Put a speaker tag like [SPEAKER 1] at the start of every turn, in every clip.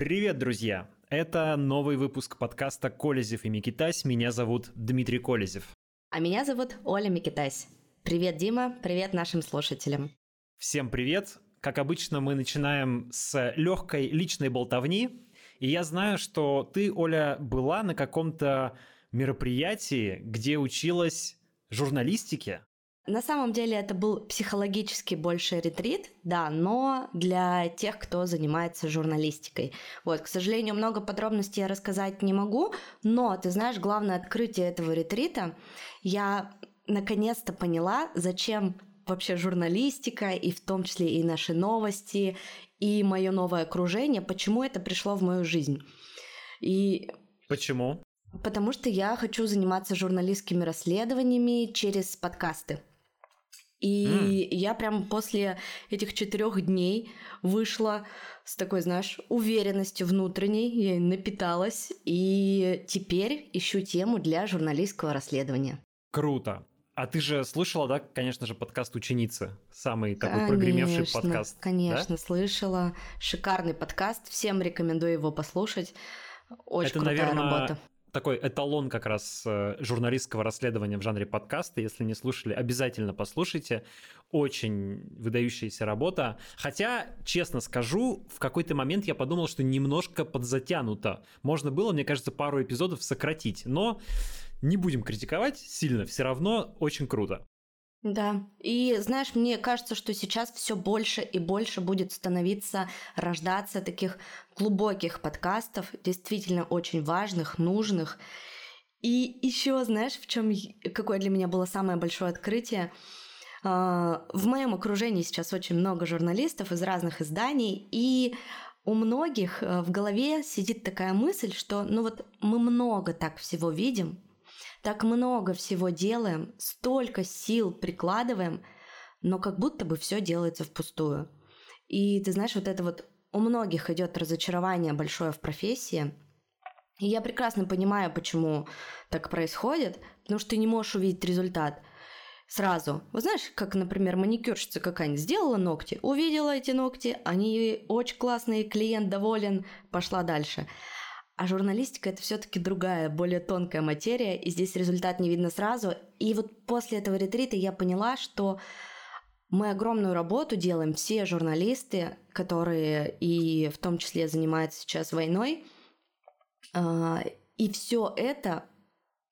[SPEAKER 1] Привет, друзья! Это новый выпуск подкаста «Колезев и Микитась». Меня зовут Дмитрий Колезев.
[SPEAKER 2] А меня зовут Оля Микитась. Привет, Дима, привет нашим слушателям.
[SPEAKER 1] Всем привет! Как обычно, мы начинаем с легкой личной болтовни. И я знаю, что ты, Оля, была на каком-то мероприятии, где училась журналистике.
[SPEAKER 2] На самом деле это был психологический больше ретрит, да, но для тех, кто занимается журналистикой. Вот, к сожалению, много подробностей я рассказать не могу, но, ты знаешь, главное открытие этого ретрита, я наконец-то поняла, зачем вообще журналистика, и в том числе и наши новости, и мое новое окружение, почему это пришло в мою жизнь.
[SPEAKER 1] И Почему?
[SPEAKER 2] Потому что я хочу заниматься журналистскими расследованиями через подкасты. И mm. я прям после этих четырех дней вышла с такой, знаешь, уверенностью внутренней, я напиталась, и теперь ищу тему для журналистского расследования.
[SPEAKER 1] Круто. А ты же слышала, да, конечно же, подкаст «Ученицы», самый такой конечно, прогремевший подкаст.
[SPEAKER 2] Конечно,
[SPEAKER 1] да?
[SPEAKER 2] слышала. Шикарный подкаст, всем рекомендую его послушать. Очень Это, крутая наверное, работа
[SPEAKER 1] такой эталон как раз э, журналистского расследования в жанре подкаста. Если не слушали, обязательно послушайте. Очень выдающаяся работа. Хотя, честно скажу, в какой-то момент я подумал, что немножко подзатянуто. Можно было, мне кажется, пару эпизодов сократить. Но не будем критиковать сильно, все равно очень круто.
[SPEAKER 2] Да. И знаешь, мне кажется, что сейчас все больше и больше будет становиться, рождаться таких глубоких подкастов, действительно очень важных, нужных. И еще, знаешь, в чем какое для меня было самое большое открытие? А, в моем окружении сейчас очень много журналистов из разных изданий, и у многих э, в голове сидит такая мысль, что ну вот мы много так всего видим, так много всего делаем, столько сил прикладываем, но как будто бы все делается впустую. И ты знаешь, вот это вот у многих идет разочарование большое в профессии. И я прекрасно понимаю, почему так происходит, потому что ты не можешь увидеть результат сразу. Вот знаешь, как, например, маникюрщица какая-нибудь сделала ногти, увидела эти ногти, они очень классные, клиент доволен, пошла дальше. А журналистика это все-таки другая, более тонкая материя, и здесь результат не видно сразу. И вот после этого ретрита я поняла, что мы огромную работу делаем, все журналисты, которые и в том числе занимаются сейчас войной, а, и все это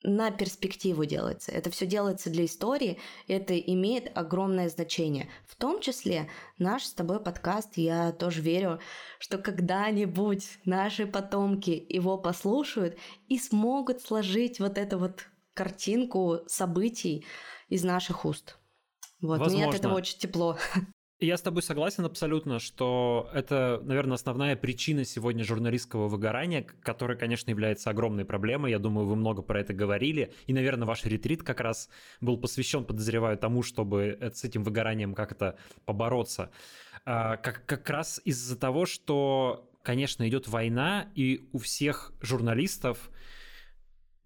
[SPEAKER 2] на перспективу делается. Это все делается для истории, это имеет огромное значение. В том числе наш с тобой подкаст, я тоже верю, что когда-нибудь наши потомки его послушают и смогут сложить вот эту вот картинку событий из наших уст. Вот, Возможно. мне от этого очень тепло.
[SPEAKER 1] Я с тобой согласен абсолютно, что это, наверное, основная причина сегодня журналистского выгорания, которая, конечно, является огромной проблемой. Я думаю, вы много про это говорили. И, наверное, ваш ретрит как раз был посвящен, подозреваю, тому, чтобы с этим выгоранием как-то побороться. А, как, как раз из-за того, что, конечно, идет война, и у всех журналистов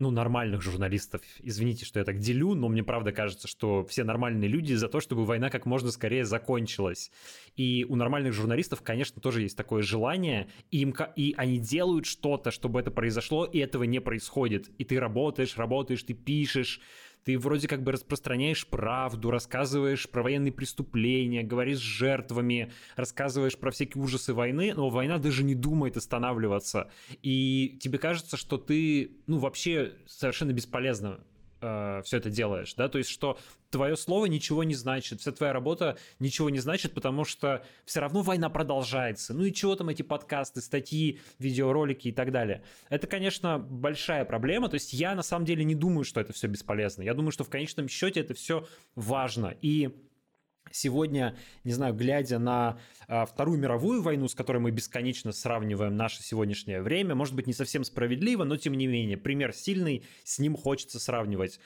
[SPEAKER 1] ну, нормальных журналистов. Извините, что я так делю, но мне правда кажется, что все нормальные люди за то, чтобы война как можно скорее закончилась. И у нормальных журналистов, конечно, тоже есть такое желание, и, им, и они делают что-то, чтобы это произошло, и этого не происходит. И ты работаешь, работаешь, ты пишешь, ты вроде как бы распространяешь правду, рассказываешь про военные преступления, говоришь с жертвами, рассказываешь про всякие ужасы войны, но война даже не думает останавливаться. И тебе кажется, что ты, ну, вообще совершенно бесполезно э, все это делаешь, да, то есть что твое слово ничего не значит, вся твоя работа ничего не значит, потому что все равно война продолжается. Ну и чего там эти подкасты, статьи, видеоролики и так далее. Это, конечно, большая проблема. То есть я на самом деле не думаю, что это все бесполезно. Я думаю, что в конечном счете это все важно. И Сегодня, не знаю, глядя на а, Вторую мировую войну, с которой мы бесконечно сравниваем наше сегодняшнее время, может быть, не совсем справедливо, но тем не менее, пример сильный, с ним хочется сравнивать.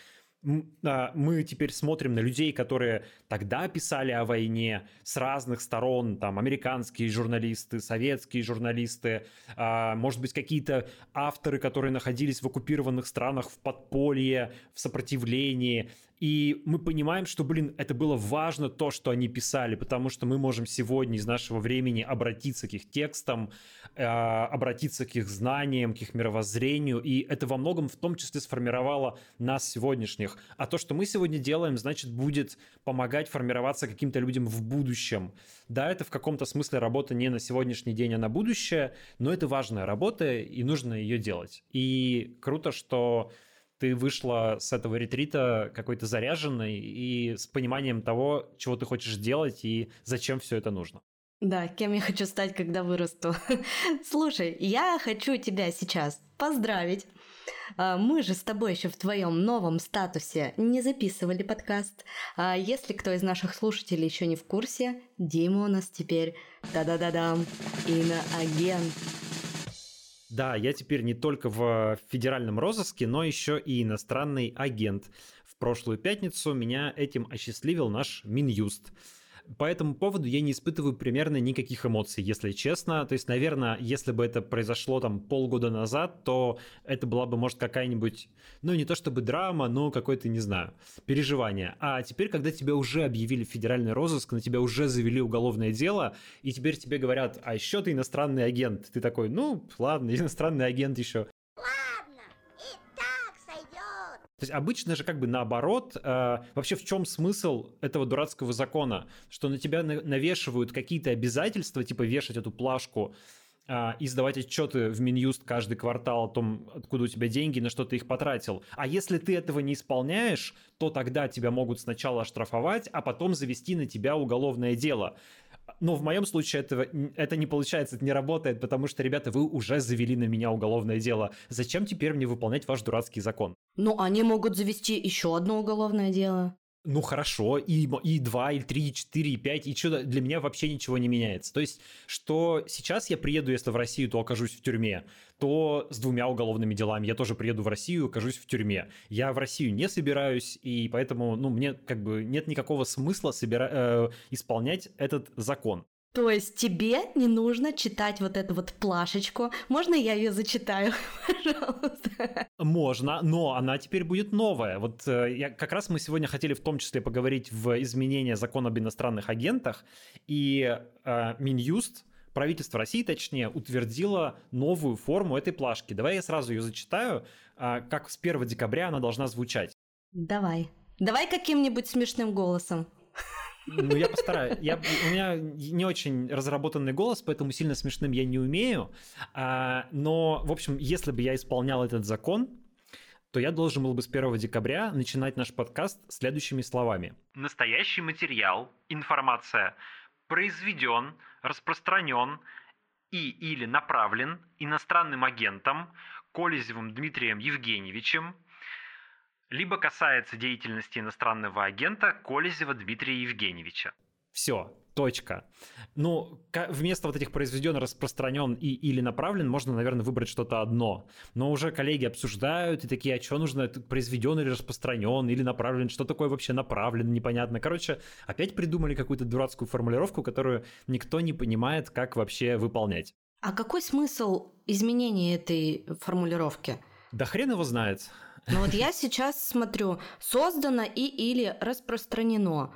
[SPEAKER 1] А, мы теперь смотрим на людей, которые тогда писали о войне с разных сторон, там, американские журналисты, советские журналисты, а, может быть, какие-то авторы, которые находились в оккупированных странах в подполье, в сопротивлении, и мы понимаем, что, блин, это было важно то, что они писали, потому что мы можем сегодня из нашего времени обратиться к их текстам, э, обратиться к их знаниям, к их мировоззрению, и это во многом в том числе сформировало нас сегодняшних. А то, что мы сегодня делаем, значит, будет помогать формироваться каким-то людям в будущем. Да, это в каком-то смысле работа не на сегодняшний день, а на будущее, но это важная работа, и нужно ее делать. И круто, что ты вышла с этого ретрита какой-то заряженной и с пониманием того, чего ты хочешь делать и зачем все это нужно.
[SPEAKER 2] Да, кем я хочу стать, когда вырасту. Слушай, я хочу тебя сейчас поздравить. А, мы же с тобой еще в твоем новом статусе не записывали подкаст. А если кто из наших слушателей еще не в курсе, Дима у нас теперь да-да-да-дам, иноагент.
[SPEAKER 1] Да, я теперь не только в федеральном розыске, но еще и иностранный агент. В прошлую пятницу меня этим осчастливил наш Минюст. По этому поводу я не испытываю примерно никаких эмоций, если честно. То есть, наверное, если бы это произошло там полгода назад, то это была бы, может, какая-нибудь, ну, не то чтобы драма, но какое-то, не знаю, переживание. А теперь, когда тебя уже объявили федеральный розыск, на тебя уже завели уголовное дело, и теперь тебе говорят, а еще ты иностранный агент. Ты такой, ну, ладно, иностранный агент еще. То есть обычно же как бы наоборот, э, вообще в чем смысл этого дурацкого закона, что на тебя навешивают какие-то обязательства, типа вешать эту плашку э, и сдавать отчеты в Минюст каждый квартал о том, откуда у тебя деньги, на что ты их потратил. А если ты этого не исполняешь, то тогда тебя могут сначала оштрафовать, а потом завести на тебя уголовное дело. Но в моем случае этого, это не получается, это не работает, потому что, ребята, вы уже завели на меня уголовное дело. Зачем теперь мне выполнять ваш дурацкий закон?
[SPEAKER 2] Ну, они могут завести еще одно уголовное дело
[SPEAKER 1] ну хорошо, и, и 2, и 3, и 4, и 5, и что для меня вообще ничего не меняется. То есть, что сейчас я приеду, если в Россию, то окажусь в тюрьме, то с двумя уголовными делами я тоже приеду в Россию, окажусь в тюрьме. Я в Россию не собираюсь, и поэтому, ну, мне как бы нет никакого смысла собира- э, исполнять этот закон.
[SPEAKER 2] То есть тебе не нужно читать вот эту вот плашечку. Можно я ее зачитаю, пожалуйста?
[SPEAKER 1] Можно, но она теперь будет новая. Вот э, я, как раз мы сегодня хотели в том числе поговорить в изменение закона об иностранных агентах, и э, Минюст, правительство России, точнее, утвердило новую форму этой плашки. Давай я сразу ее зачитаю, э, как с 1 декабря она должна звучать.
[SPEAKER 2] Давай. Давай каким-нибудь смешным голосом.
[SPEAKER 1] Ну, я постараюсь. Я, у меня не очень разработанный голос, поэтому сильно смешным я не умею. А, но, в общем, если бы я исполнял этот закон, то я должен был бы с 1 декабря начинать наш подкаст следующими словами. Настоящий материал, информация произведен, распространен и или направлен иностранным агентом Колезевым Дмитрием Евгеньевичем либо касается деятельности иностранного агента Колезева Дмитрия Евгеньевича. Все, точка. Ну, вместо вот этих произведен, распространен и или направлен, можно, наверное, выбрать что-то одно. Но уже коллеги обсуждают и такие, а что нужно, произведен или распространен, или направлен, что такое вообще направлен, непонятно. Короче, опять придумали какую-то дурацкую формулировку, которую никто не понимает, как вообще выполнять.
[SPEAKER 2] А какой смысл изменения этой формулировки?
[SPEAKER 1] Да хрен его знает.
[SPEAKER 2] Ну вот я сейчас смотрю, создано и или распространено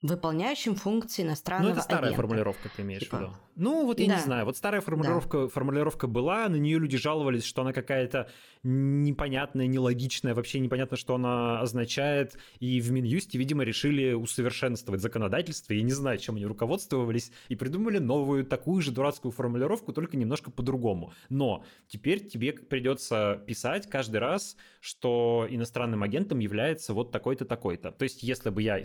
[SPEAKER 2] выполняющим функции иностранного
[SPEAKER 1] Ну, это старая
[SPEAKER 2] агента.
[SPEAKER 1] формулировка, ты имеешь типа. в виду. Ну, вот я да. не знаю. Вот старая формулировка, да. формулировка была, на нее люди жаловались, что она какая-то непонятная, нелогичная, вообще непонятно, что она означает. И в Минюсте, видимо, решили усовершенствовать законодательство. Я не знаю, чем они руководствовались, и придумали новую такую же дурацкую формулировку, только немножко по-другому. Но теперь тебе придется писать каждый раз, что иностранным агентом является вот такой-то, такой-то. То есть, если бы я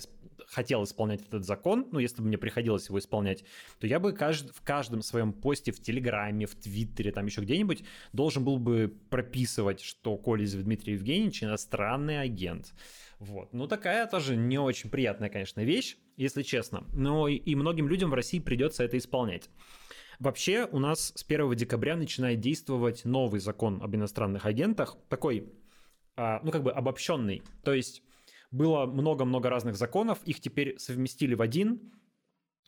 [SPEAKER 1] хотел исполнять этот закон, ну, если бы мне приходилось его исполнять, то я бы кажд... в каждом своем посте в Телеграме, в Твиттере, там еще где-нибудь должен был бы прописывать, что Колезев Дмитрий Евгеньевич иностранный агент. Вот. Ну, такая тоже не очень приятная, конечно, вещь, если честно. Но и многим людям в России придется это исполнять. Вообще, у нас с 1 декабря начинает действовать новый закон об иностранных агентах, такой а, ну, как бы обобщенный. То есть было много-много разных законов, их теперь совместили в один,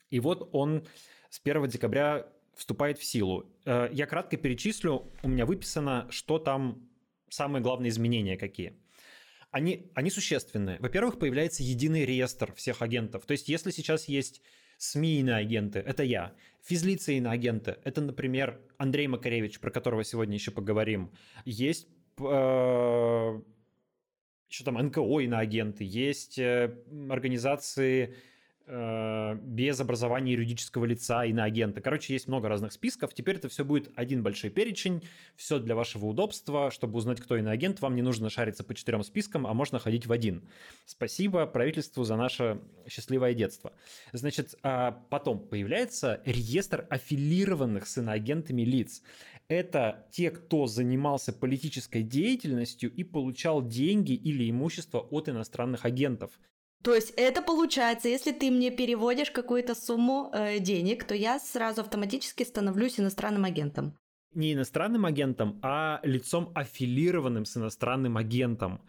[SPEAKER 1] и вот он с 1 декабря вступает в силу. Э, я кратко перечислю, у меня выписано, что там самые главные изменения какие. Они, они существенные. Во-первых, появляется единый реестр всех агентов. То есть, если сейчас есть СМИ агенты, это я. Физлицы агенты, это, например, Андрей Макаревич, про которого сегодня еще поговорим. Есть э, еще там НКО иноагенты, есть э, организации Э, без образования юридического лица и на агента. Короче, есть много разных списков. Теперь это все будет один большой перечень. Все для вашего удобства. Чтобы узнать, кто иноагент, вам не нужно шариться по четырем спискам, а можно ходить в один. Спасибо правительству за наше счастливое детство. Значит, а потом появляется реестр аффилированных с иноагентами лиц. Это те, кто занимался политической деятельностью и получал деньги или имущество от иностранных агентов.
[SPEAKER 2] То есть это получается, если ты мне переводишь какую-то сумму э, денег, то я сразу автоматически становлюсь иностранным агентом.
[SPEAKER 1] Не иностранным агентом, а лицом аффилированным с иностранным агентом.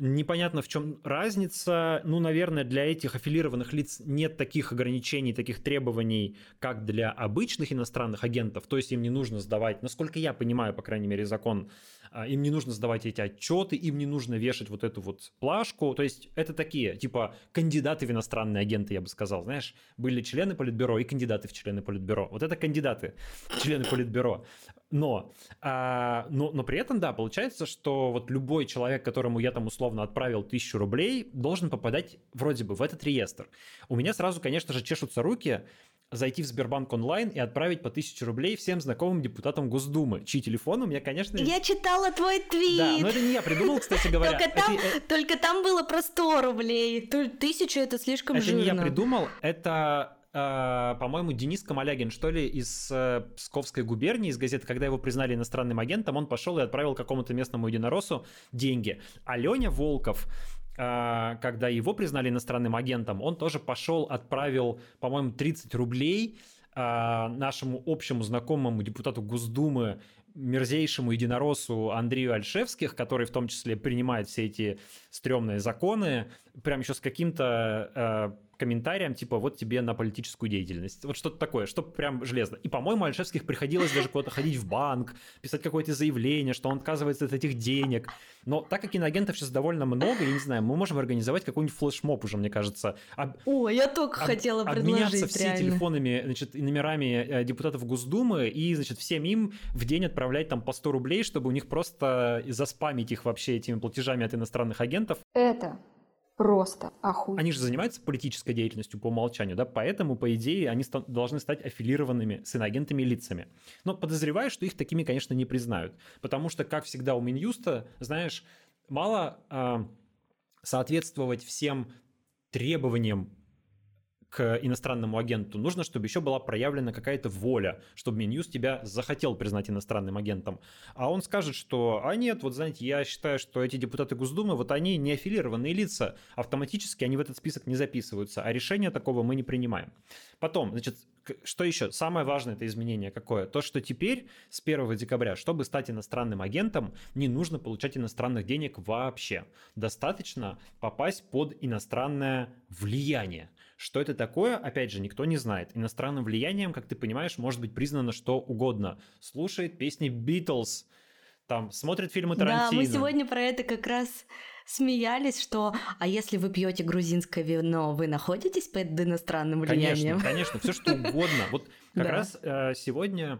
[SPEAKER 1] Непонятно, в чем разница. Ну, наверное, для этих аффилированных лиц нет таких ограничений, таких требований, как для обычных иностранных агентов. То есть им не нужно сдавать, насколько я понимаю, по крайней мере, закон а, им не нужно сдавать эти отчеты, им не нужно вешать вот эту вот плашку. То есть это такие, типа, кандидаты в иностранные агенты, я бы сказал. Знаешь, были члены Политбюро и кандидаты в члены Политбюро. Вот это кандидаты члены Политбюро. Но, а, но, но при этом, да, получается, что вот любой человек, которому я там условно отправил тысячу рублей, должен попадать вроде бы в этот реестр. У меня сразу, конечно же, чешутся руки, зайти в Сбербанк онлайн и отправить по 1000 рублей всем знакомым депутатам Госдумы, чьи телефоны у меня, конечно...
[SPEAKER 2] Я читала твой твит!
[SPEAKER 1] Да, но это не я придумал, кстати говоря.
[SPEAKER 2] Только там, это... только там было про 100 рублей. Тысяча это слишком
[SPEAKER 1] это
[SPEAKER 2] жирно.
[SPEAKER 1] Это не я придумал, это по-моему, Денис Камалягин, что ли, из uh, Псковской губернии, из газеты, когда его признали иностранным агентом, он пошел и отправил какому-то местному единороссу деньги. А Леня Волков, а, когда его признали иностранным агентом, он тоже пошел, отправил, по-моему, 30 рублей нашему общему знакомому депутату Госдумы, мерзейшему единороссу Андрею Альшевских, который в том числе принимает все эти стрёмные законы, прям еще с каким-то комментариям, типа, вот тебе на политическую деятельность. Вот что-то такое, что прям железно. И, по-моему, Альшевских приходилось даже куда-то ходить в банк, писать какое-то заявление, что он отказывается от этих денег. Но так как иноагентов сейчас довольно много, я не знаю, мы можем организовать какой-нибудь флешмоб уже, мне кажется.
[SPEAKER 2] Об... О, я только об... хотела предложить,
[SPEAKER 1] Обменяться все
[SPEAKER 2] реально.
[SPEAKER 1] телефонами, значит, и номерами э, депутатов Госдумы и, значит, всем им в день отправлять там по 100 рублей, чтобы у них просто заспамить их вообще этими платежами от иностранных агентов.
[SPEAKER 3] Это просто охуенно.
[SPEAKER 1] Они же занимаются политической деятельностью по умолчанию, да, поэтому, по идее, они ста- должны стать аффилированными с иноагентами лицами. Но подозреваю, что их такими, конечно, не признают, потому что, как всегда у Минюста, знаешь, мало э, соответствовать всем требованиям к иностранному агенту, нужно, чтобы еще была проявлена какая-то воля, чтобы Минюст тебя захотел признать иностранным агентом. А он скажет, что, а нет, вот знаете, я считаю, что эти депутаты Госдумы, вот они не аффилированные лица, автоматически они в этот список не записываются, а решения такого мы не принимаем. Потом, значит, что еще? Самое важное это изменение какое? То, что теперь с 1 декабря, чтобы стать иностранным агентом, не нужно получать иностранных денег вообще. Достаточно попасть под иностранное влияние. Что это такое, опять же, никто не знает. Иностранным влиянием, как ты понимаешь, может быть признано что угодно. Слушает песни Битлз, там, смотрит фильмы Тарантино.
[SPEAKER 2] Да, мы сегодня про это как раз смеялись, что а если вы пьете грузинское вино, вы находитесь под иностранным влиянием?
[SPEAKER 1] Конечно, конечно, все что угодно. Вот как раз э, сегодня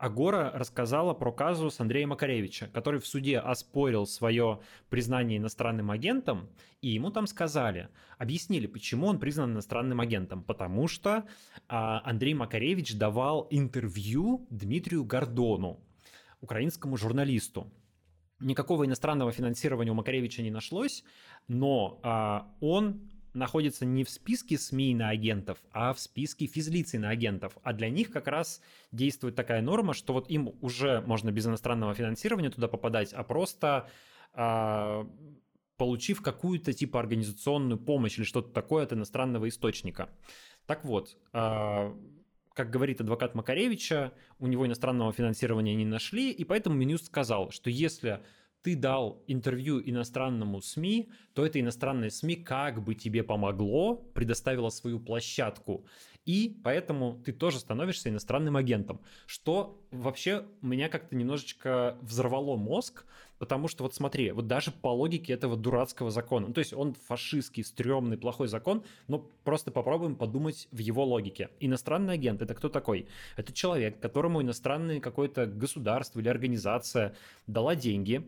[SPEAKER 1] Агора рассказала про казус Андрея Макаревича, который в суде оспорил свое признание иностранным агентом, и ему там сказали, объяснили, почему он признан иностранным агентом. Потому что а, Андрей Макаревич давал интервью Дмитрию Гордону, украинскому журналисту. Никакого иностранного финансирования у Макаревича не нашлось, но а, он находится не в списке СМИ на агентов, а в списке физлиц на агентов. А для них как раз действует такая норма, что вот им уже можно без иностранного финансирования туда попадать, а просто а, получив какую-то типа организационную помощь или что-то такое от иностранного источника. Так вот, а, как говорит адвокат Макаревича, у него иностранного финансирования не нашли, и поэтому Минюст сказал, что если ты дал интервью иностранному СМИ, то это иностранное СМИ как бы тебе помогло, предоставило свою площадку, и поэтому ты тоже становишься иностранным агентом, что вообще меня как-то немножечко взорвало мозг, потому что вот смотри, вот даже по логике этого дурацкого закона, ну, то есть он фашистский, стрёмный, плохой закон, но просто попробуем подумать в его логике. Иностранный агент — это кто такой? Это человек, которому иностранное какое-то государство или организация дала деньги,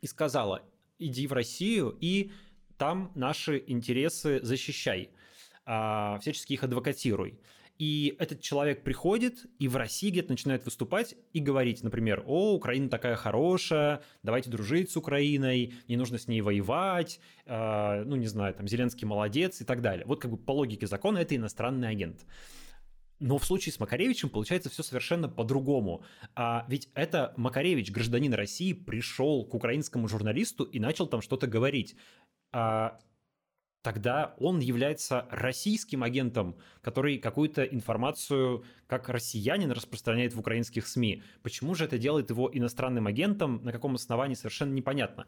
[SPEAKER 1] и сказала, иди в Россию и там наши интересы защищай, а, всячески их адвокатируй. И этот человек приходит и в России где-то начинает выступать и говорить, например, о, Украина такая хорошая, давайте дружить с Украиной, не нужно с ней воевать, э, ну, не знаю, там, Зеленский молодец и так далее. Вот как бы по логике закона это иностранный агент. Но в случае с Макаревичем получается все совершенно по-другому. А ведь это Макаревич, гражданин России, пришел к украинскому журналисту и начал там что-то говорить. А тогда он является российским агентом, который какую-то информацию как россиянин распространяет в украинских СМИ. Почему же это делает его иностранным агентом, на каком основании, совершенно непонятно.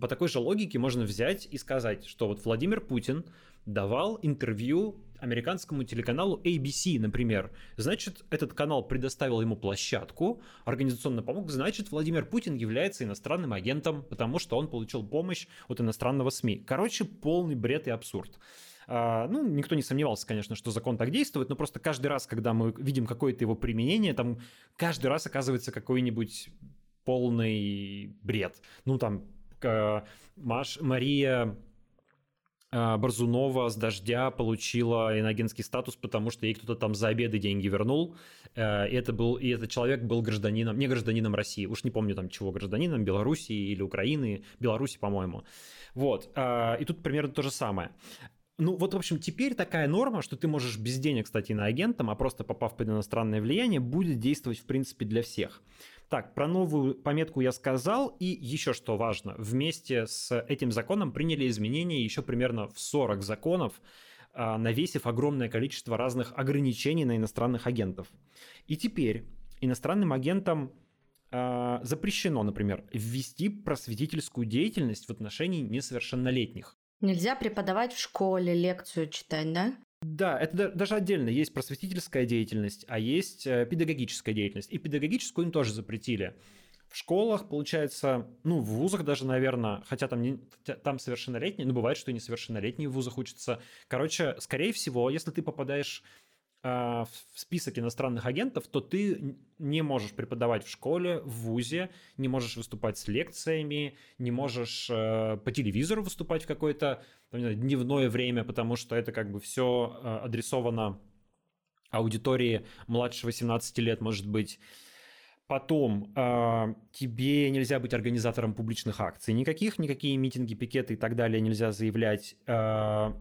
[SPEAKER 1] По такой же логике можно взять и сказать, что вот Владимир Путин давал интервью американскому телеканалу ABC, например. Значит, этот канал предоставил ему площадку, организационно помог, значит, Владимир Путин является иностранным агентом, потому что он получил помощь от иностранного СМИ. Короче, полный бред и абсурд. А, ну, никто не сомневался, конечно, что закон так действует, но просто каждый раз, когда мы видим какое-то его применение, там каждый раз оказывается какой-нибудь полный бред. Ну, там, Маш, Мария а, Борзунова с дождя получила иногенский статус, потому что ей кто-то там за обеды деньги вернул. Э, и это был, и этот человек был гражданином, не гражданином России, уж не помню там чего гражданином, Белоруссии или Украины, Беларуси, по-моему. Вот. А, и тут примерно то же самое. Ну вот, в общем, теперь такая норма, что ты можешь без денег стать иноагентом, а просто попав под иностранное влияние, будет действовать, в принципе, для всех. Так, про новую пометку я сказал, и еще что важно, вместе с этим законом приняли изменения еще примерно в 40 законов, а, навесив огромное количество разных ограничений на иностранных агентов. И теперь иностранным агентам а, запрещено, например, ввести просветительскую деятельность в отношении несовершеннолетних.
[SPEAKER 2] Нельзя преподавать в школе, лекцию читать, да?
[SPEAKER 1] Да, это даже отдельно. Есть просветительская деятельность, а есть э, педагогическая деятельность. И педагогическую им тоже запретили. В школах, получается, ну, в вузах даже, наверное, хотя там, не, там совершеннолетние, но бывает, что и несовершеннолетние в вузах учатся. Короче, скорее всего, если ты попадаешь в список иностранных агентов, то ты не можешь преподавать в школе, в ВУЗе, не можешь выступать с лекциями, не можешь э, по телевизору выступать в какое-то дневное время, потому что это как бы все э, адресовано аудитории младше 18 лет, может быть. Потом э, тебе нельзя быть организатором публичных акций никаких, никакие митинги, пикеты и так далее нельзя заявлять. Э,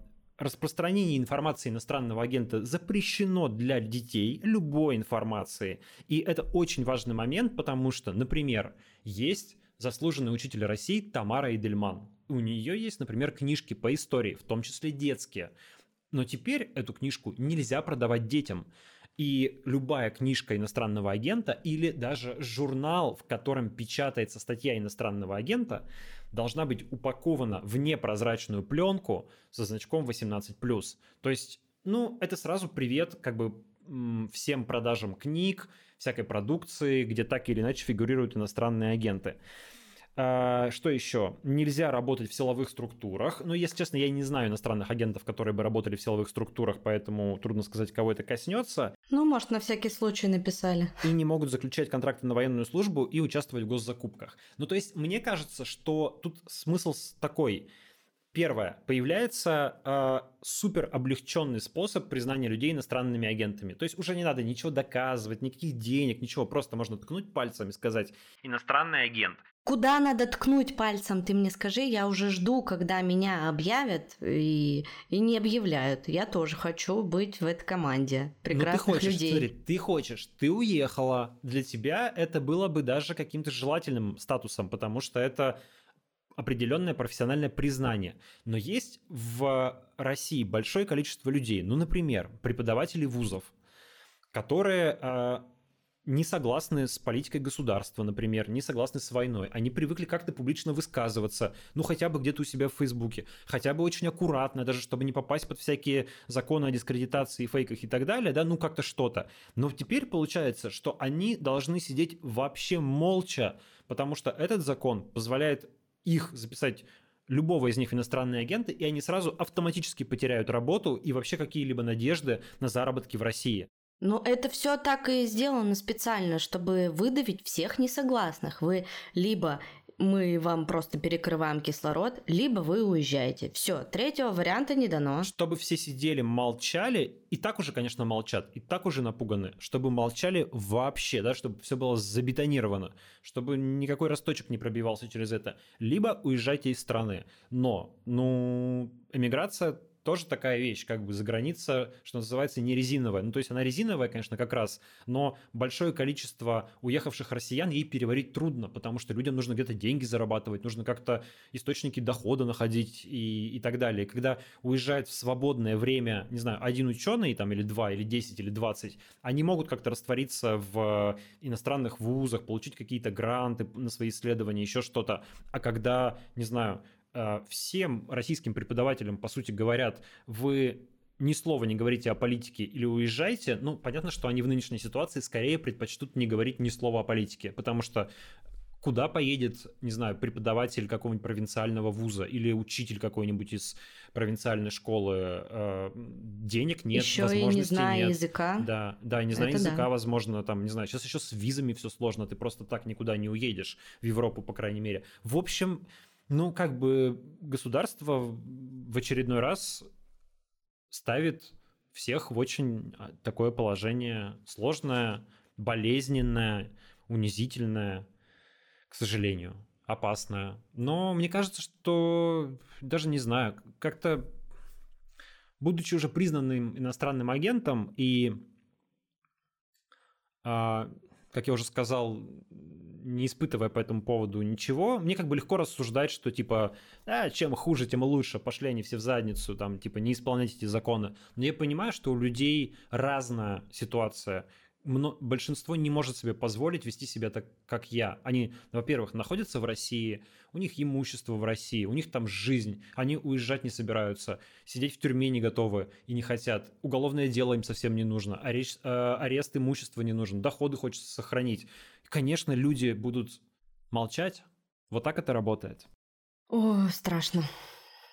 [SPEAKER 1] распространение информации иностранного агента запрещено для детей, любой информации. И это очень важный момент, потому что, например, есть заслуженный учитель России Тамара Эдельман. У нее есть, например, книжки по истории, в том числе детские. Но теперь эту книжку нельзя продавать детям. И любая книжка иностранного агента или даже журнал, в котором печатается статья иностранного агента, должна быть упакована в непрозрачную пленку со значком 18+. То есть, ну, это сразу привет как бы всем продажам книг, всякой продукции, где так или иначе фигурируют иностранные агенты. А, что еще? Нельзя работать в силовых структурах. Ну, если честно, я не знаю иностранных агентов, которые бы работали в силовых структурах, поэтому трудно сказать, кого это коснется.
[SPEAKER 2] Ну, может, на всякий случай написали.
[SPEAKER 1] И не могут заключать контракты на военную службу и участвовать в госзакупках. Ну, то есть, мне кажется, что тут смысл такой. Первое. Появляется э, супер облегченный способ признания людей иностранными агентами. То есть уже не надо ничего доказывать, никаких денег, ничего. Просто можно ткнуть пальцем и сказать «иностранный агент».
[SPEAKER 2] Куда надо ткнуть пальцем, ты мне скажи, я уже жду, когда меня объявят и, и не объявляют. Я тоже хочу быть в этой команде прекрасных
[SPEAKER 1] ну, ты хочешь,
[SPEAKER 2] людей.
[SPEAKER 1] Смотри, ты хочешь, ты уехала. Для тебя это было бы даже каким-то желательным статусом, потому что это определенное профессиональное признание. Но есть в России большое количество людей, ну, например, преподаватели вузов, которые э, не согласны с политикой государства, например, не согласны с войной. Они привыкли как-то публично высказываться, ну хотя бы где-то у себя в Фейсбуке, хотя бы очень аккуратно, даже чтобы не попасть под всякие законы о дискредитации, фейках и так далее, да, ну как-то что-то. Но теперь получается, что они должны сидеть вообще молча, потому что этот закон позволяет их записать любого из них в иностранные агенты, и они сразу автоматически потеряют работу и вообще какие-либо надежды на заработки в России.
[SPEAKER 2] Ну, это все так и сделано специально, чтобы выдавить всех несогласных. Вы либо мы вам просто перекрываем кислород, либо вы уезжаете. Все, третьего варианта не дано.
[SPEAKER 1] Чтобы все сидели, молчали, и так уже, конечно, молчат, и так уже напуганы, чтобы молчали вообще, да, чтобы все было забетонировано, чтобы никакой росточек не пробивался через это. Либо уезжайте из страны. Но, ну, эмиграция тоже такая вещь, как бы за граница, что называется, не резиновая. Ну, то есть она резиновая, конечно, как раз, но большое количество уехавших россиян ей переварить трудно, потому что людям нужно где-то деньги зарабатывать, нужно как-то источники дохода находить и, и так далее. когда уезжает в свободное время, не знаю, один ученый там или два, или десять, или двадцать, они могут как-то раствориться в иностранных вузах, получить какие-то гранты на свои исследования, еще что-то. А когда, не знаю, всем российским преподавателям, по сути, говорят, вы ни слова не говорите о политике или уезжайте, ну, понятно, что они в нынешней ситуации скорее предпочтут не говорить ни слова о политике, потому что куда поедет, не знаю, преподаватель какого-нибудь провинциального вуза или учитель какой-нибудь из провинциальной школы, э, денег нет,
[SPEAKER 2] еще и не зная
[SPEAKER 1] нет.
[SPEAKER 2] языка.
[SPEAKER 1] Да, да, не зная Это языка, да. возможно, там, не знаю, сейчас еще с визами все сложно, ты просто так никуда не уедешь в Европу, по крайней мере. В общем, ну, как бы государство в очередной раз ставит всех в очень а, такое положение сложное, болезненное, унизительное, к сожалению, опасное. Но мне кажется, что даже не знаю, как-то будучи уже признанным иностранным агентом и, а, как я уже сказал, не испытывая по этому поводу ничего, мне как бы легко рассуждать, что типа, а, чем хуже, тем лучше, пошли они все в задницу, там, типа, не исполняйте эти законы. Но я понимаю, что у людей разная ситуация большинство не может себе позволить вести себя так, как я. Они, во-первых, находятся в России, у них имущество в России, у них там жизнь, они уезжать не собираются, сидеть в тюрьме не готовы и не хотят, уголовное дело им совсем не нужно, арест, э, арест имущества не нужен, доходы хочется сохранить. конечно, люди будут молчать. Вот так это работает.
[SPEAKER 2] О, страшно.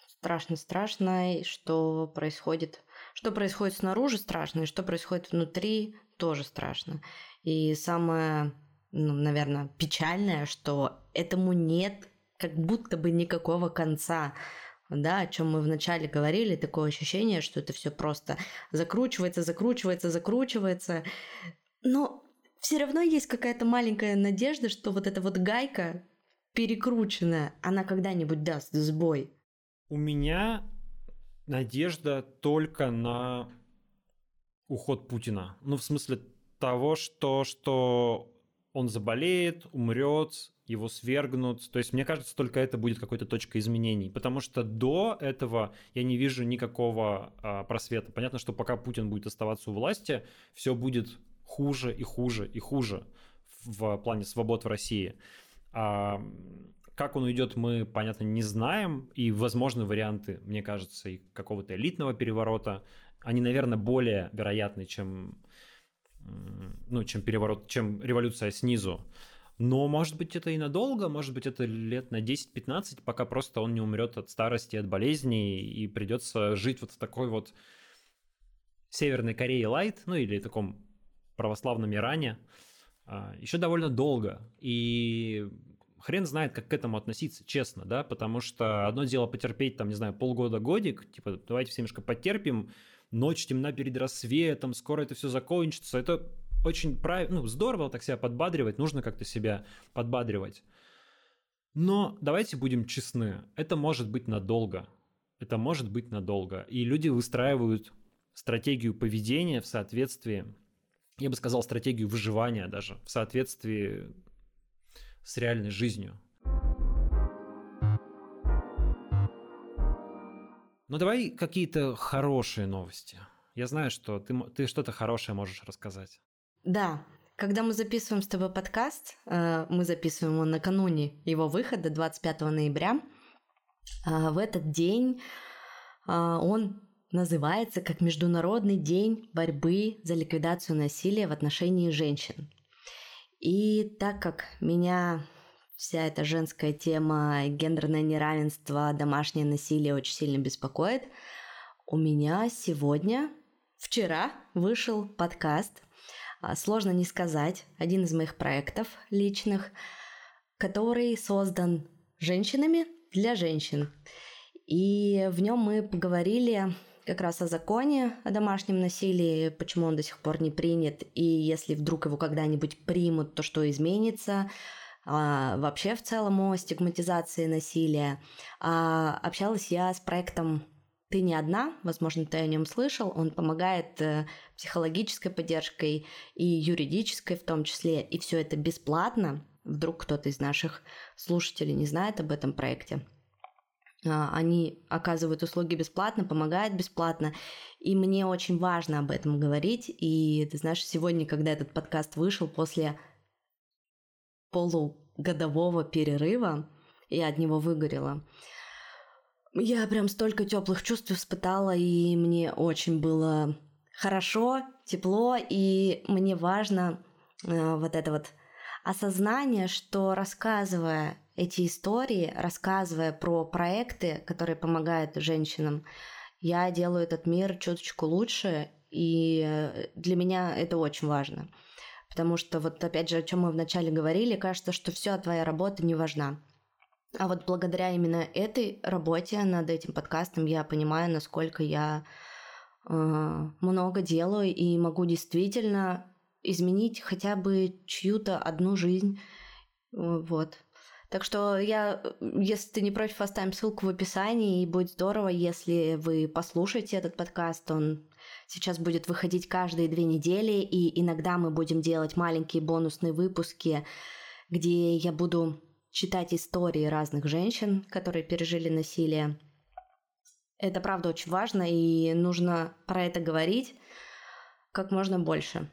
[SPEAKER 2] Страшно, страшно, что происходит. Что происходит снаружи, страшно, и что происходит внутри, тоже страшно. И самое, ну, наверное, печальное, что этому нет как будто бы никакого конца. Да, о чем мы вначале говорили, такое ощущение, что это все просто закручивается, закручивается, закручивается. Но все равно есть какая-то маленькая надежда, что вот эта вот гайка перекрученная, она когда-нибудь даст сбой.
[SPEAKER 1] У меня надежда только на уход Путина. Ну, в смысле того, что, что он заболеет, умрет, его свергнут. То есть, мне кажется, только это будет какой-то точкой изменений. Потому что до этого я не вижу никакого а, просвета. Понятно, что пока Путин будет оставаться у власти, все будет хуже и хуже и хуже в плане свобод в России. А, как он уйдет, мы, понятно, не знаем. И возможны варианты, мне кажется, и какого-то элитного переворота они, наверное, более вероятны, чем, ну, чем переворот, чем революция снизу. Но, может быть, это и надолго, может быть, это лет на 10-15, пока просто он не умрет от старости, от болезней, и придется жить вот в такой вот Северной Корее лайт, ну или таком православном Иране, а, еще довольно долго. И хрен знает, как к этому относиться, честно, да, потому что одно дело потерпеть, там, не знаю, полгода-годик, типа, давайте все немножко потерпим, ночь темна перед рассветом, скоро это все закончится. Это очень правильно, ну, здорово так себя подбадривать, нужно как-то себя подбадривать. Но давайте будем честны, это может быть надолго. Это может быть надолго. И люди выстраивают стратегию поведения в соответствии, я бы сказал, стратегию выживания даже, в соответствии с реальной жизнью. Ну давай какие-то хорошие новости. Я знаю, что ты, ты что-то хорошее можешь рассказать.
[SPEAKER 2] Да, Когда мы записываем с тобой подкаст, э, мы записываем его накануне его выхода, 25 ноября, в этот день он называется как Международный день борьбы за ликвидацию насилия в отношении женщин. И так как меня вся эта женская тема, гендерное неравенство, домашнее насилие очень сильно беспокоит, у меня сегодня, вчера вышел подкаст а, «Сложно не сказать», один из моих проектов личных, который создан женщинами для женщин. И в нем мы поговорили как раз о законе о домашнем насилии, почему он до сих пор не принят, и если вдруг его когда-нибудь примут, то что изменится, а, вообще в целом о стигматизации насилия. А, общалась я с проектом «Ты не одна», возможно, ты о нем слышал, он помогает э, психологической поддержкой и юридической в том числе, и все это бесплатно. Вдруг кто-то из наших слушателей не знает об этом проекте. А, они оказывают услуги бесплатно, помогают бесплатно, и мне очень важно об этом говорить. И ты знаешь, сегодня, когда этот подкаст вышел после полугодового перерыва, я от него выгорела. Я прям столько теплых чувств испытала, и мне очень было хорошо, тепло, и мне важно э, вот это вот осознание, что рассказывая эти истории, рассказывая про проекты, которые помогают женщинам, я делаю этот мир чуточку лучше, и э, для меня это очень важно. Потому что вот опять же, о чем мы вначале говорили, кажется, что все твоя работа не важна. А вот благодаря именно этой работе над этим подкастом я понимаю, насколько я э, много делаю и могу действительно изменить хотя бы чью-то одну жизнь. Вот. Так что я, если ты не против, оставим ссылку в описании, и будет здорово, если вы послушаете этот подкаст. Он сейчас будет выходить каждые две недели, и иногда мы будем делать маленькие бонусные выпуски, где я буду читать истории разных женщин, которые пережили насилие. Это правда очень важно, и нужно про это говорить как можно больше.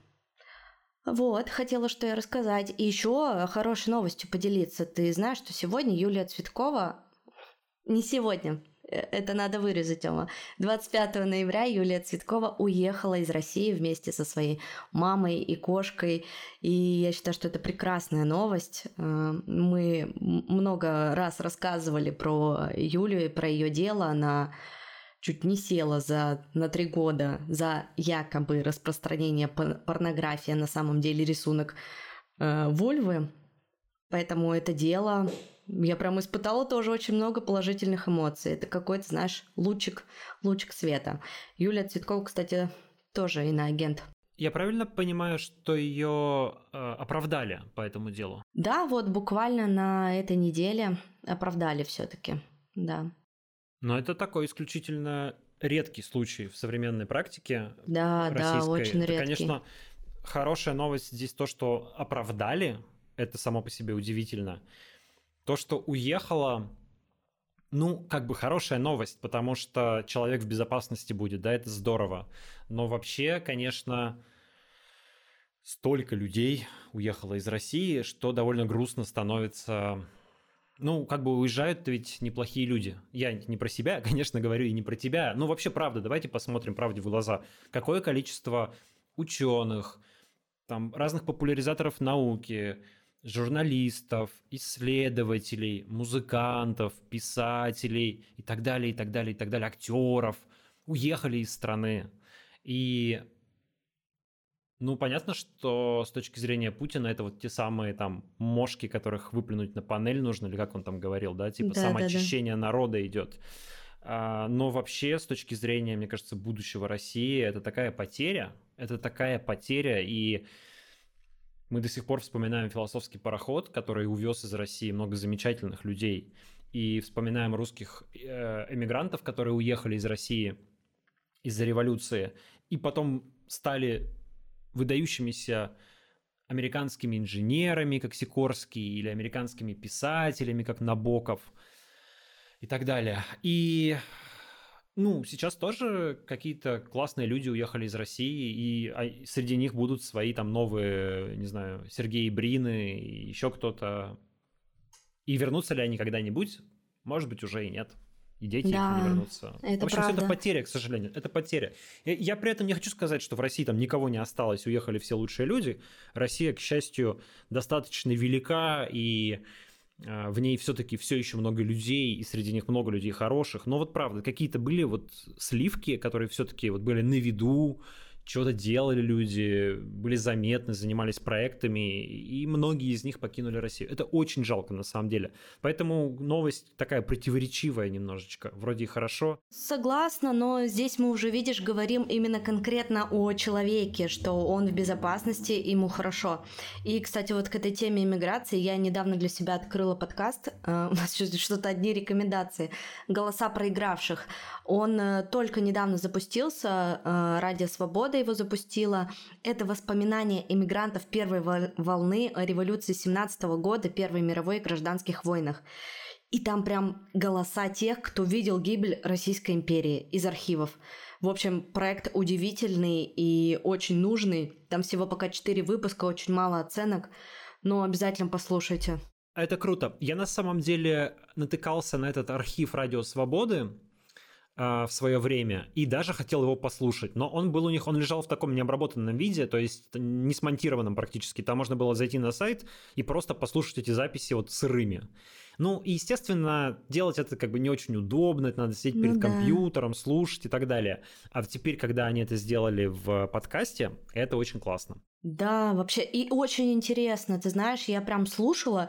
[SPEAKER 2] Вот, хотела что я рассказать. И еще хорошей новостью поделиться. Ты знаешь, что сегодня Юлия Цветкова... Не сегодня, это надо вырезать, Ома. 25 ноября Юлия Цветкова уехала из России вместе со своей мамой и кошкой. И я считаю, что это прекрасная новость. Э, мы много раз рассказывали про Юлю и про ее дело. Она чуть не села за, на три года за якобы распространение порнографии, а на самом деле рисунок э, вульвы. Поэтому это дело я прям испытала тоже очень много положительных эмоций. Это какой-то, знаешь, лучик, лучик света. Юлия Цветкова, кстати, тоже иноагент.
[SPEAKER 1] Я правильно понимаю, что ее э, оправдали по этому делу?
[SPEAKER 2] Да, вот буквально на этой неделе оправдали все-таки, да.
[SPEAKER 1] Но это такой исключительно редкий случай в современной практике.
[SPEAKER 2] Да, российской. да, очень редкий.
[SPEAKER 1] Это, конечно, хорошая новость здесь то, что оправдали, это само по себе удивительно. То, что уехала, ну, как бы хорошая новость, потому что человек в безопасности будет, да, это здорово. Но вообще, конечно, столько людей уехало из России, что довольно грустно становится ну, как бы уезжают ведь неплохие люди. Я не про себя, конечно, говорю, и не про тебя. Ну, вообще, правда, давайте посмотрим правде в глаза. Какое количество ученых, там, разных популяризаторов науки, журналистов, исследователей, музыкантов, писателей и так далее, и так далее, и так далее, актеров уехали из страны. И ну, понятно, что с точки зрения Путина это вот те самые там мошки, которых выплюнуть на панель нужно, или как он там говорил, да, типа да, самоочищение да, да. народа идет. А, но вообще, с точки зрения, мне кажется, будущего России, это такая потеря, это такая потеря, и мы до сих пор вспоминаем философский пароход, который увез из России много замечательных людей, и вспоминаем русских э, эмигрантов, которые уехали из России из-за революции, и потом стали выдающимися американскими инженерами, как Сикорский, или американскими писателями, как Набоков, и так далее. И ну, сейчас тоже какие-то классные люди уехали из России, и а, среди них будут свои там новые, не знаю, Сергей Брины и еще кто-то. И вернутся ли они когда-нибудь? Может быть, уже и нет. И дети да, не вернутся.
[SPEAKER 2] Это
[SPEAKER 1] В общем,
[SPEAKER 2] правда.
[SPEAKER 1] это потеря, к сожалению. Это потеря. Я, я при этом не хочу сказать, что в России там никого не осталось, уехали все лучшие люди. Россия, к счастью, достаточно велика, и в ней все-таки все еще много людей, и среди них много людей хороших. Но вот правда, какие-то были вот сливки, которые все-таки вот были на виду, что-то делали люди, были заметны, занимались проектами, и многие из них покинули Россию. Это очень жалко на самом деле. Поэтому новость такая противоречивая немножечко. Вроде и хорошо.
[SPEAKER 2] Согласна, но здесь мы уже, видишь, говорим именно конкретно о человеке, что он в безопасности, ему хорошо. И, кстати, вот к этой теме иммиграции я недавно для себя открыла подкаст, э, что-то одни рекомендации, «Голоса проигравших». Он э, только недавно запустился, э, «Радио Свободы», года его запустила. Это воспоминания иммигрантов первой волны революции 17 года, Первой мировой гражданских войнах. И там прям голоса тех, кто видел гибель Российской империи из архивов. В общем, проект удивительный и очень нужный. Там всего пока 4 выпуска, очень мало оценок, но обязательно послушайте.
[SPEAKER 1] Это круто. Я на самом деле натыкался на этот архив Радио Свободы, а, в свое время и даже хотел его послушать, но он был у них, он лежал в таком необработанном виде, то есть не смонтированном практически. Там можно было зайти на сайт и просто послушать эти записи вот сырыми. Ну, и, естественно, делать это как бы не очень удобно, это надо сидеть ну, перед да. компьютером, слушать и так далее. А теперь, когда они это сделали в подкасте, это очень классно.
[SPEAKER 2] Да, вообще, и очень интересно, ты знаешь, я прям слушала,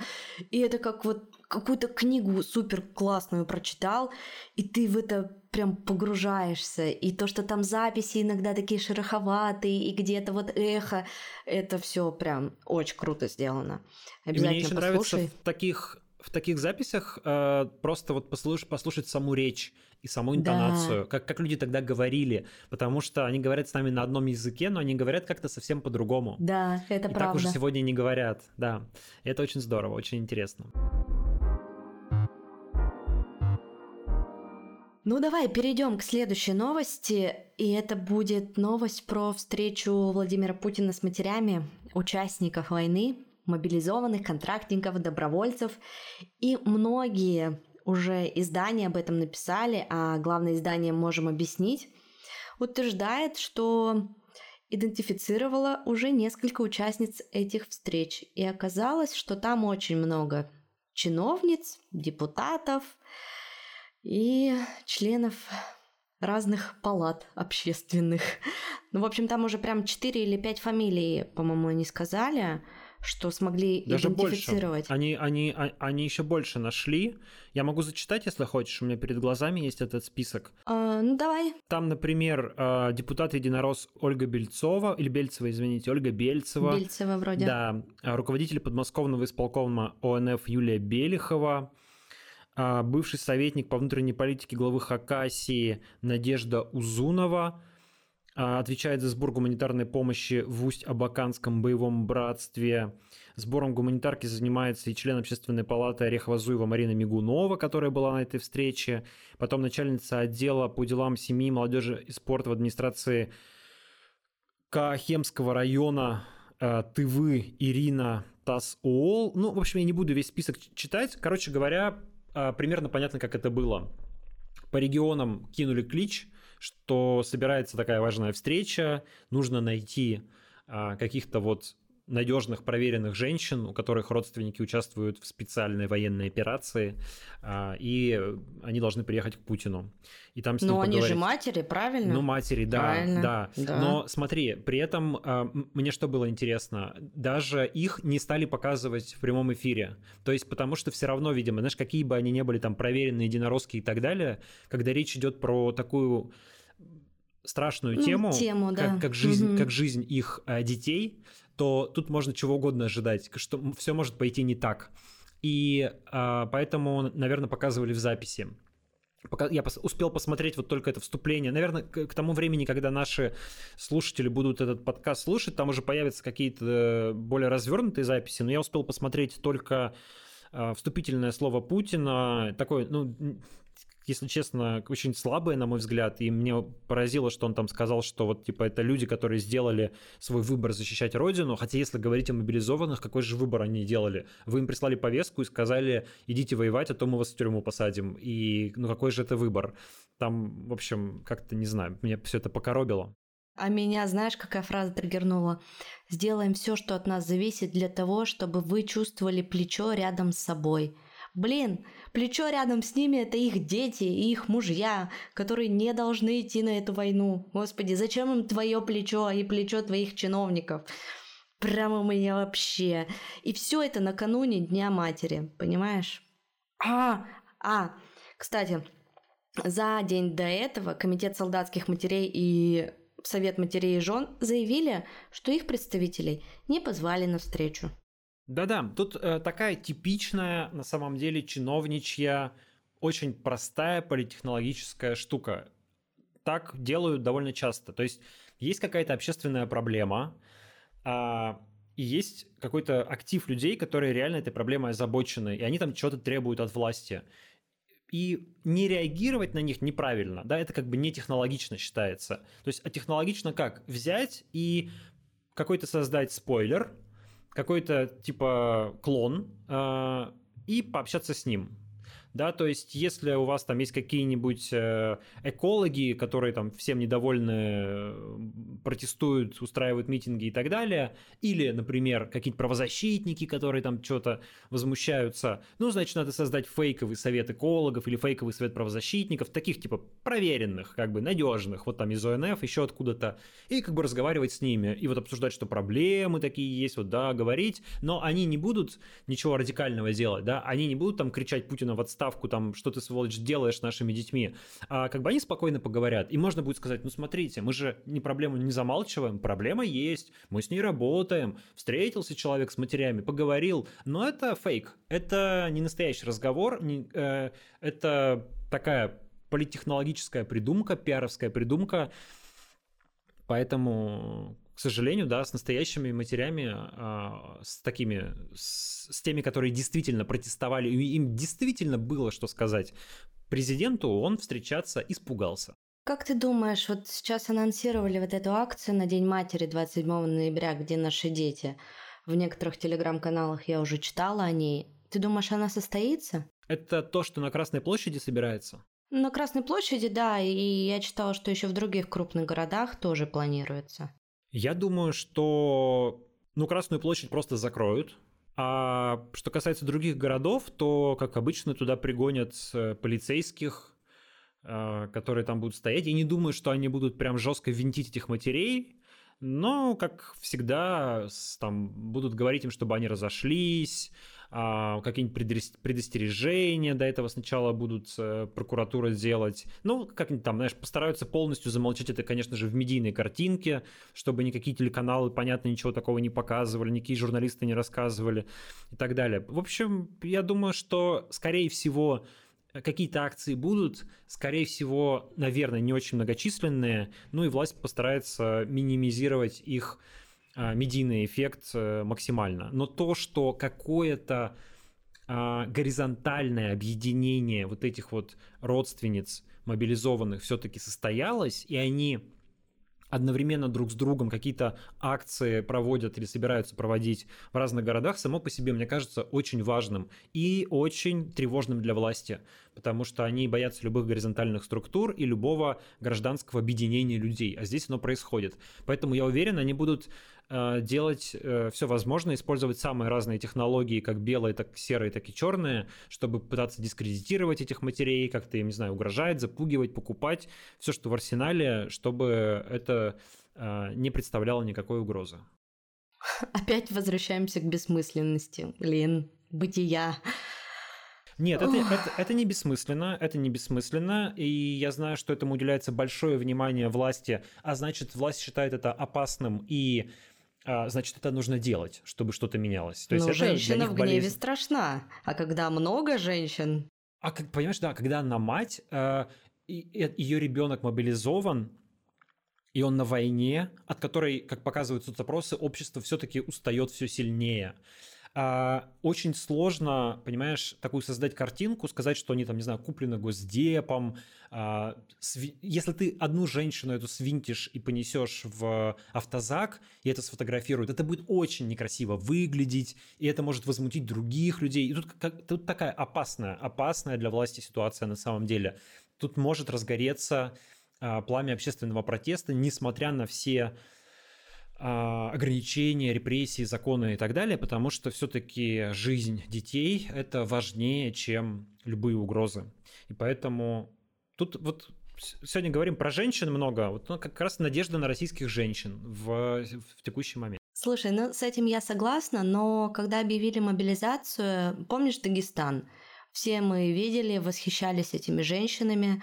[SPEAKER 2] и это как вот какую-то книгу супер классную прочитал, и ты в это прям погружаешься. И то, что там записи иногда такие шероховатые, и где-то вот эхо, это все прям очень круто сделано.
[SPEAKER 1] Обязательно и мне еще послушай. нравится в таких в таких записях э, просто вот послушать, послушать саму речь и саму интонацию, да. как, как люди тогда говорили, потому что они говорят с нами на одном языке, но они говорят как-то совсем по-другому.
[SPEAKER 2] Да, это
[SPEAKER 1] и
[SPEAKER 2] правда.
[SPEAKER 1] так уже сегодня не говорят, да. Это очень здорово, очень интересно.
[SPEAKER 2] Ну давай перейдем к следующей новости, и это будет новость про встречу Владимира Путина с матерями участников войны, мобилизованных, контрактников, добровольцев, и многие уже издания об этом написали, а главное издание «Можем объяснить», утверждает, что идентифицировала уже несколько участниц этих встреч, и оказалось, что там очень много чиновниц, депутатов, и членов разных палат общественных. Ну, в общем, там уже прям 4 или 5 фамилий, по-моему, они сказали, что смогли Даже идентифицировать.
[SPEAKER 1] Больше. Они, они, а, они еще больше нашли. Я могу зачитать, если хочешь. У меня перед глазами есть этот список.
[SPEAKER 2] А, ну, давай.
[SPEAKER 1] Там, например, а, депутат Единорос Ольга Бельцова, или Бельцева, извините, Ольга Бельцева.
[SPEAKER 2] Бельцева вроде.
[SPEAKER 1] Да. Руководитель подмосковного исполкома ОНФ Юлия Белихова а, бывший советник по внутренней политике главы Хакасии Надежда Узунова, а, отвечает за сбор гуманитарной помощи в Усть-Абаканском боевом братстве. Сбором гуманитарки занимается и член общественной палаты Орехова-Зуева Марина Мигунова, которая была на этой встрече. Потом начальница отдела по делам семьи, молодежи и спорта в администрации Кахемского района а, Тывы Ирина Тасол. Ну, в общем, я не буду весь список читать. Короче говоря, а, примерно понятно, как это было. По регионам кинули клич, что собирается такая важная встреча, нужно найти а, каких-то вот надежных, проверенных женщин, у которых родственники участвуют в специальной военной операции, а, и они должны приехать к Путину. И там с ним
[SPEAKER 2] Но
[SPEAKER 1] поговорить.
[SPEAKER 2] они же матери, правильно?
[SPEAKER 1] Ну, матери, да,
[SPEAKER 2] правильно.
[SPEAKER 1] да. да. Но смотри, при этом а, мне что было интересно, даже их не стали показывать в прямом эфире. То есть потому что все равно, видимо, знаешь, какие бы они ни были там проверенные, единоросские и так далее, когда речь идет про такую страшную ну, тему,
[SPEAKER 2] тему
[SPEAKER 1] как,
[SPEAKER 2] да.
[SPEAKER 1] как, жизнь, угу. как жизнь их а, детей, то тут можно чего угодно ожидать, что все может пойти не так. И а, поэтому, наверное, показывали в записи. Я успел посмотреть вот только это вступление. Наверное, к, тому времени, когда наши слушатели будут этот подкаст слушать, там уже появятся какие-то более развернутые записи. Но я успел посмотреть только э, вступительное слово Путина. Такое, ну, если честно, очень слабое, на мой взгляд, и мне поразило, что он там сказал, что вот, типа, это люди, которые сделали свой выбор защищать родину, хотя если говорить о мобилизованных, какой же выбор они делали? Вы им прислали повестку и сказали, идите воевать, а то мы вас в тюрьму посадим, и, ну, какой же это выбор? Там, в общем, как-то, не знаю, мне все это покоробило.
[SPEAKER 2] А меня, знаешь, какая фраза триггернула? Сделаем все, что от нас зависит для того, чтобы вы чувствовали плечо рядом с собой. Блин, плечо рядом с ними это их дети и их мужья, которые не должны идти на эту войну. Господи, зачем им твое плечо и плечо твоих чиновников? Прямо у меня вообще. И все это накануне Дня Матери, понимаешь? А, а, кстати, за день до этого Комитет солдатских матерей и Совет матерей и жен заявили, что их представителей не позвали на встречу.
[SPEAKER 1] Да-да, тут э, такая типичная, на самом деле, чиновничья, очень простая политехнологическая штука. Так делают довольно часто. То есть есть какая-то общественная проблема, э, и есть какой-то актив людей, которые реально этой проблемой озабочены, и они там что-то требуют от власти и не реагировать на них неправильно, да, это как бы не технологично считается. То есть, а технологично как? Взять и какой-то создать спойлер, какой-то типа клон э, и пообщаться с ним да, то есть если у вас там есть какие-нибудь э, экологи, которые там всем недовольны, э, протестуют, устраивают митинги и так далее, или, например, какие-то правозащитники, которые там что-то возмущаются, ну, значит, надо создать фейковый совет экологов или фейковый совет правозащитников, таких типа проверенных, как бы надежных, вот там из ОНФ, еще откуда-то, и как бы разговаривать с ними, и вот обсуждать, что проблемы такие есть, вот, да, говорить, но они не будут ничего радикального делать, да, они не будут там кричать Путина в отставку, отставку, там, что ты, сволочь, делаешь нашими детьми, а как бы они спокойно поговорят, и можно будет сказать, ну, смотрите, мы же не проблему не замалчиваем, проблема есть, мы с ней работаем, встретился человек с матерями, поговорил, но это фейк, это не настоящий разговор, не, э, это такая политтехнологическая придумка, пиаровская придумка, поэтому к сожалению, да, с настоящими матерями, а, с такими, с, с теми, которые действительно протестовали, и им действительно было что сказать президенту, он встречаться испугался.
[SPEAKER 2] Как ты думаешь, вот сейчас анонсировали вот эту акцию на День матери 27 ноября, где наши дети? В некоторых телеграм-каналах я уже читала о ней. Ты думаешь, она состоится?
[SPEAKER 1] Это то, что на Красной площади собирается?
[SPEAKER 2] На Красной площади, да, и я читала, что еще в других крупных городах тоже планируется.
[SPEAKER 1] Я думаю, что ну, Красную площадь просто закроют. А что касается других городов, то, как обычно, туда пригонят э, полицейских, э, которые там будут стоять. Я не думаю, что они будут прям жестко винтить этих матерей, но, как всегда, там будут говорить им, чтобы они разошлись, а, какие-нибудь предостережения до этого сначала будут э, прокуратура делать. Ну, как-нибудь там, знаешь, постараются полностью замолчать это, конечно же, в медийной картинке, чтобы никакие телеканалы, понятно, ничего такого не показывали, никакие журналисты не рассказывали и так далее. В общем, я думаю, что, скорее всего, какие-то акции будут, скорее всего, наверное, не очень многочисленные, ну и власть постарается минимизировать их медийный эффект э, максимально. Но то, что какое-то а, горизонтальное объединение вот этих вот родственниц мобилизованных все-таки состоялось, и они одновременно друг с другом какие-то акции проводят или собираются проводить в разных городах, само по себе, мне кажется, очень важным и очень тревожным для власти, потому что они боятся любых горизонтальных структур и любого гражданского объединения людей, а здесь оно происходит. Поэтому я уверен, они будут делать э, все возможное, использовать самые разные технологии, как белые, так серые, так и черные, чтобы пытаться дискредитировать этих матерей, как-то, я не знаю, угрожать, запугивать, покупать, все, что в арсенале, чтобы это э, не представляло никакой угрозы.
[SPEAKER 2] Опять возвращаемся к бессмысленности, блин, бытия.
[SPEAKER 1] Нет, это, это, это не бессмысленно, это не бессмысленно, и я знаю, что этому уделяется большое внимание власти, а значит, власть считает это опасным и значит, это нужно делать, чтобы что-то менялось.
[SPEAKER 2] То есть Но женщина в гневе болезнь... страшна, а когда много женщин...
[SPEAKER 1] А как, понимаешь, да, когда она мать, э, ее ребенок мобилизован, и он на войне, от которой, как показывают соцопросы, общество все-таки устает все сильнее. А, очень сложно, понимаешь, такую создать картинку, сказать, что они там, не знаю, куплены госдепом. А. Если ты одну женщину эту свинтишь и понесешь в автозак, и это сфотографируют, это будет очень некрасиво выглядеть, и это может возмутить других людей. И тут, тут такая опасная, опасная для власти ситуация на самом деле. Тут может разгореться а, пламя общественного протеста, несмотря на все ограничения, репрессии, законы и так далее, потому что все-таки жизнь детей это важнее, чем любые угрозы. И поэтому тут вот сегодня говорим про женщин много, вот ну, как раз надежда на российских женщин в, в текущий момент.
[SPEAKER 2] Слушай, ну с этим я согласна, но когда объявили мобилизацию, помнишь Дагестан? Все мы видели, восхищались этими женщинами,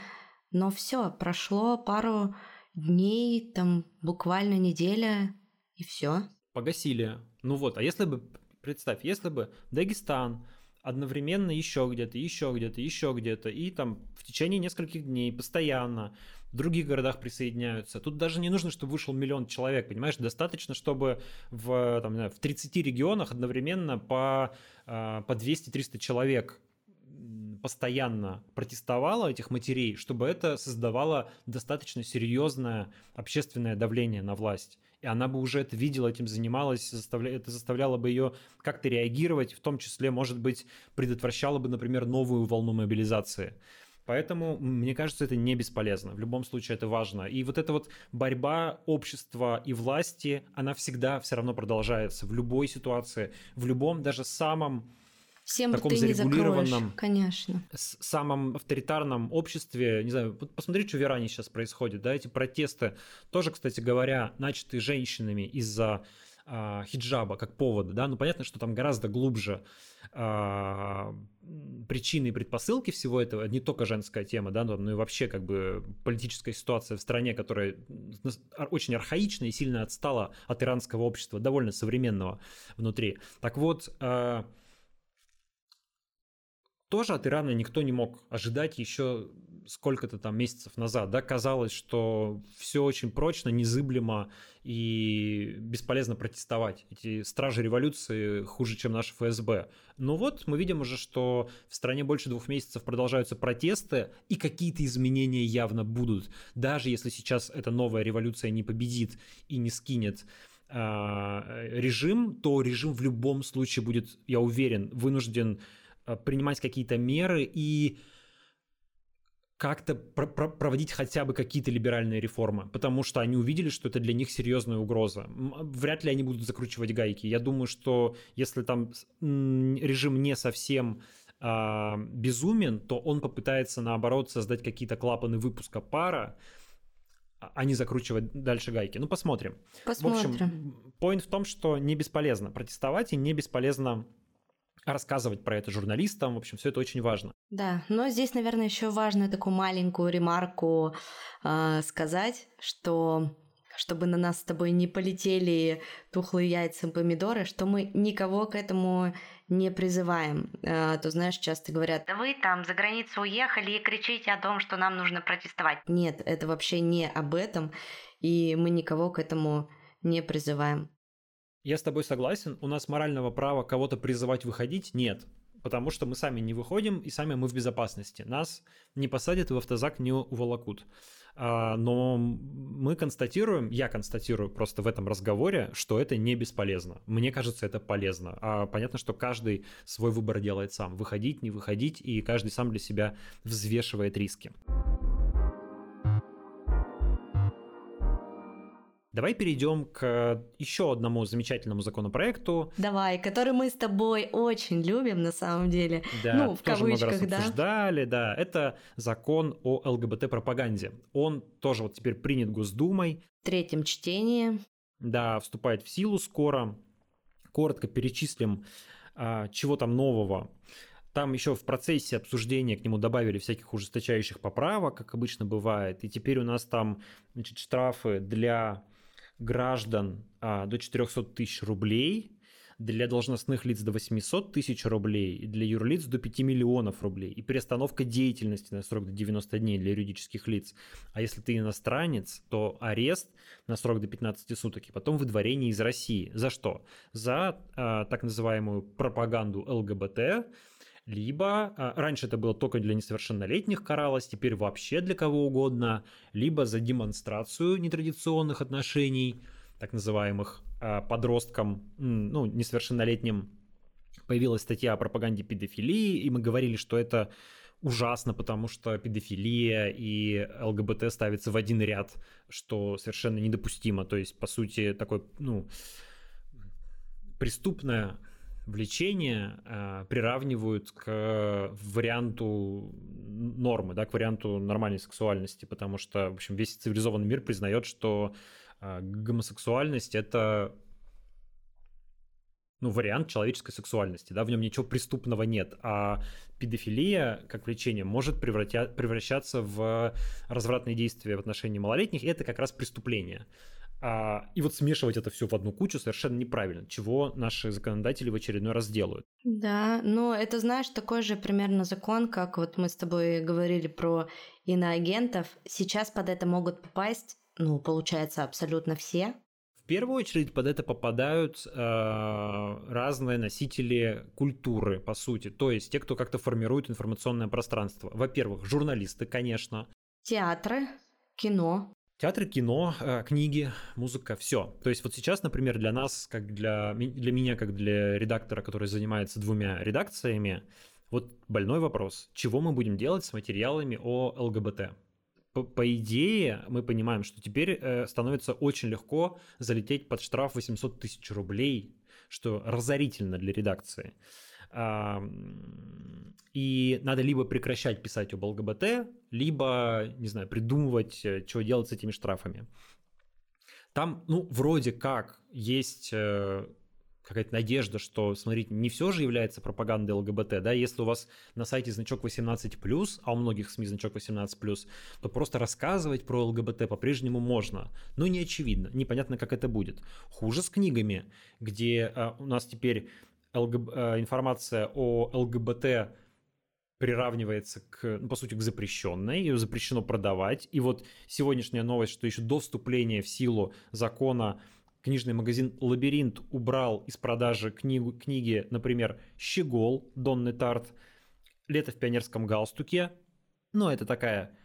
[SPEAKER 2] но все, прошло пару дней, там буквально неделя, и все.
[SPEAKER 1] Погасили. Ну вот, а если бы, представь, если бы Дагестан одновременно еще где-то, еще где-то, еще где-то, и там в течение нескольких дней постоянно в других городах присоединяются. Тут даже не нужно, чтобы вышел миллион человек, понимаешь? Достаточно, чтобы в, там, в 30 регионах одновременно по, а, по 200-300 человек постоянно протестовало этих матерей, чтобы это создавало достаточно серьезное общественное давление на власть и она бы уже это видела, этим занималась, заставля... это заставляло бы ее как-то реагировать, в том числе, может быть, предотвращало бы, например, новую волну мобилизации. Поэтому, мне кажется, это не бесполезно. В любом случае это важно. И вот эта вот борьба общества и власти, она всегда все равно продолжается в любой ситуации, в любом, даже самом
[SPEAKER 2] Всем таком ты зарегулированном, не закроешь, конечно.
[SPEAKER 1] самом авторитарном обществе, не знаю, вот посмотри, что в Иране сейчас происходит, да, эти протесты, тоже, кстати говоря, начатые женщинами из-за э, хиджаба как повода, да, ну понятно, что там гораздо глубже э, причины и предпосылки всего этого, не только женская тема, да, но, ну и вообще как бы политическая ситуация в стране, которая очень архаична и сильно отстала от иранского общества, довольно современного внутри. Так вот, э, тоже от Ирана никто не мог ожидать еще сколько-то там месяцев назад. Да, казалось, что все очень прочно, незыблемо и бесполезно протестовать. Эти стражи революции хуже, чем наш ФСБ. Но вот мы видим уже, что в стране больше двух месяцев продолжаются протесты, и какие-то изменения явно будут. Даже если сейчас эта новая революция не победит и не скинет а, режим, то режим в любом случае будет, я уверен, вынужден Э, принимать какие-то меры и как-то про- про- проводить хотя бы какие-то либеральные реформы, потому что они увидели, что это для них серьезная угроза. Вряд ли они будут закручивать гайки. Я думаю, что если там режим не совсем а, безумен, то он попытается наоборот создать какие-то клапаны выпуска пара, а, а не закручивать дальше гайки. Ну, посмотрим.
[SPEAKER 2] Посмотрим.
[SPEAKER 1] В общем, поинт в том, что не бесполезно протестовать и не бесполезно рассказывать про это журналистам. В общем, все это очень важно.
[SPEAKER 2] Да, но здесь, наверное, еще важно такую маленькую ремарку э, сказать, что чтобы на нас с тобой не полетели тухлые яйца и помидоры, что мы никого к этому не призываем. А, то знаешь, часто говорят, да вы там за границу уехали и кричите о том, что нам нужно протестовать. Нет, это вообще не об этом, и мы никого к этому не призываем.
[SPEAKER 1] Я с тобой согласен, у нас морального права кого-то призывать выходить нет, потому что мы сами не выходим и сами мы в безопасности. Нас не посадят в автозак не уволокут. А, но мы констатируем, я констатирую просто в этом разговоре, что это не бесполезно. Мне кажется, это полезно. А понятно, что каждый свой выбор делает сам. Выходить, не выходить, и каждый сам для себя взвешивает риски. Давай перейдем к еще одному замечательному законопроекту.
[SPEAKER 2] Давай, который мы с тобой очень любим на самом деле.
[SPEAKER 1] Да, ну, в тоже кавычках, много раз да. обсуждали, да. Это закон о ЛГБТ-пропаганде. Он тоже вот теперь принят Госдумой.
[SPEAKER 2] В третьем чтении.
[SPEAKER 1] Да, вступает в силу скоро. Коротко перечислим, а, чего там нового. Там еще в процессе обсуждения к нему добавили всяких ужесточающих поправок, как обычно бывает. И теперь у нас там значит, штрафы для граждан а, до 400 тысяч рублей для должностных лиц до 800 тысяч рублей, для юрлиц до 5 миллионов рублей, и приостановка деятельности на срок до 90 дней для юридических лиц. А если ты иностранец, то арест на срок до 15 суток и потом выдворение из России. За что? За э, так называемую пропаганду ЛГБТ, либо а, раньше это было только для несовершеннолетних каралось, теперь вообще для кого угодно, либо за демонстрацию нетрадиционных отношений, так называемых, а, подросткам, ну, несовершеннолетним. Появилась статья о пропаганде педофилии, и мы говорили, что это ужасно, потому что педофилия и ЛГБТ ставятся в один ряд, что совершенно недопустимо. То есть, по сути, такой, ну, преступное влечение э, приравнивают к варианту нормы, да, к варианту нормальной сексуальности, потому что, в общем, весь цивилизованный мир признает, что э, гомосексуальность это ну, вариант человеческой сексуальности, да, в нем ничего преступного нет, а педофилия, как влечение, может превратя- превращаться в развратные действия в отношении малолетних, и это как раз преступление. А, и вот смешивать это все в одну кучу совершенно неправильно, чего наши законодатели в очередной раз делают.
[SPEAKER 2] Да, но это, знаешь, такой же примерно закон, как вот мы с тобой говорили про иноагентов. Сейчас под это могут попасть, ну, получается, абсолютно все.
[SPEAKER 1] В первую очередь под это попадают э, разные носители культуры, по сути. То есть те, кто как-то формирует информационное пространство. Во-первых, журналисты, конечно.
[SPEAKER 2] Театры, кино.
[SPEAKER 1] Театр, кино, э, книги, музыка, все. То есть вот сейчас, например, для нас, как для, для меня, как для редактора, который занимается двумя редакциями, вот больной вопрос. Чего мы будем делать с материалами о ЛГБТ? По, по идее, мы понимаем, что теперь э, становится очень легко залететь под штраф 800 тысяч рублей, что разорительно для редакции. И надо либо прекращать писать об ЛГБТ, либо, не знаю, придумывать, э, что делать с этими штрафами. Там, ну, вроде как есть э, какая-то надежда, что, смотрите, не все же является пропагандой ЛГБТ, да, если у вас на сайте значок 18+, а у многих СМИ значок 18+, то просто рассказывать про ЛГБТ по-прежнему можно, но не очевидно, непонятно, как это будет. Хуже с книгами, где а, у нас теперь ЛГБ, э, информация о ЛГБТ приравнивается к, ну, по сути, к запрещенной, ее запрещено продавать. И вот сегодняшняя новость, что еще до вступления в силу закона книжный магазин «Лабиринт» убрал из продажи книгу, книги, например, «Щегол» Донны Тарт, «Лето в пионерском галстуке». Ну, это такая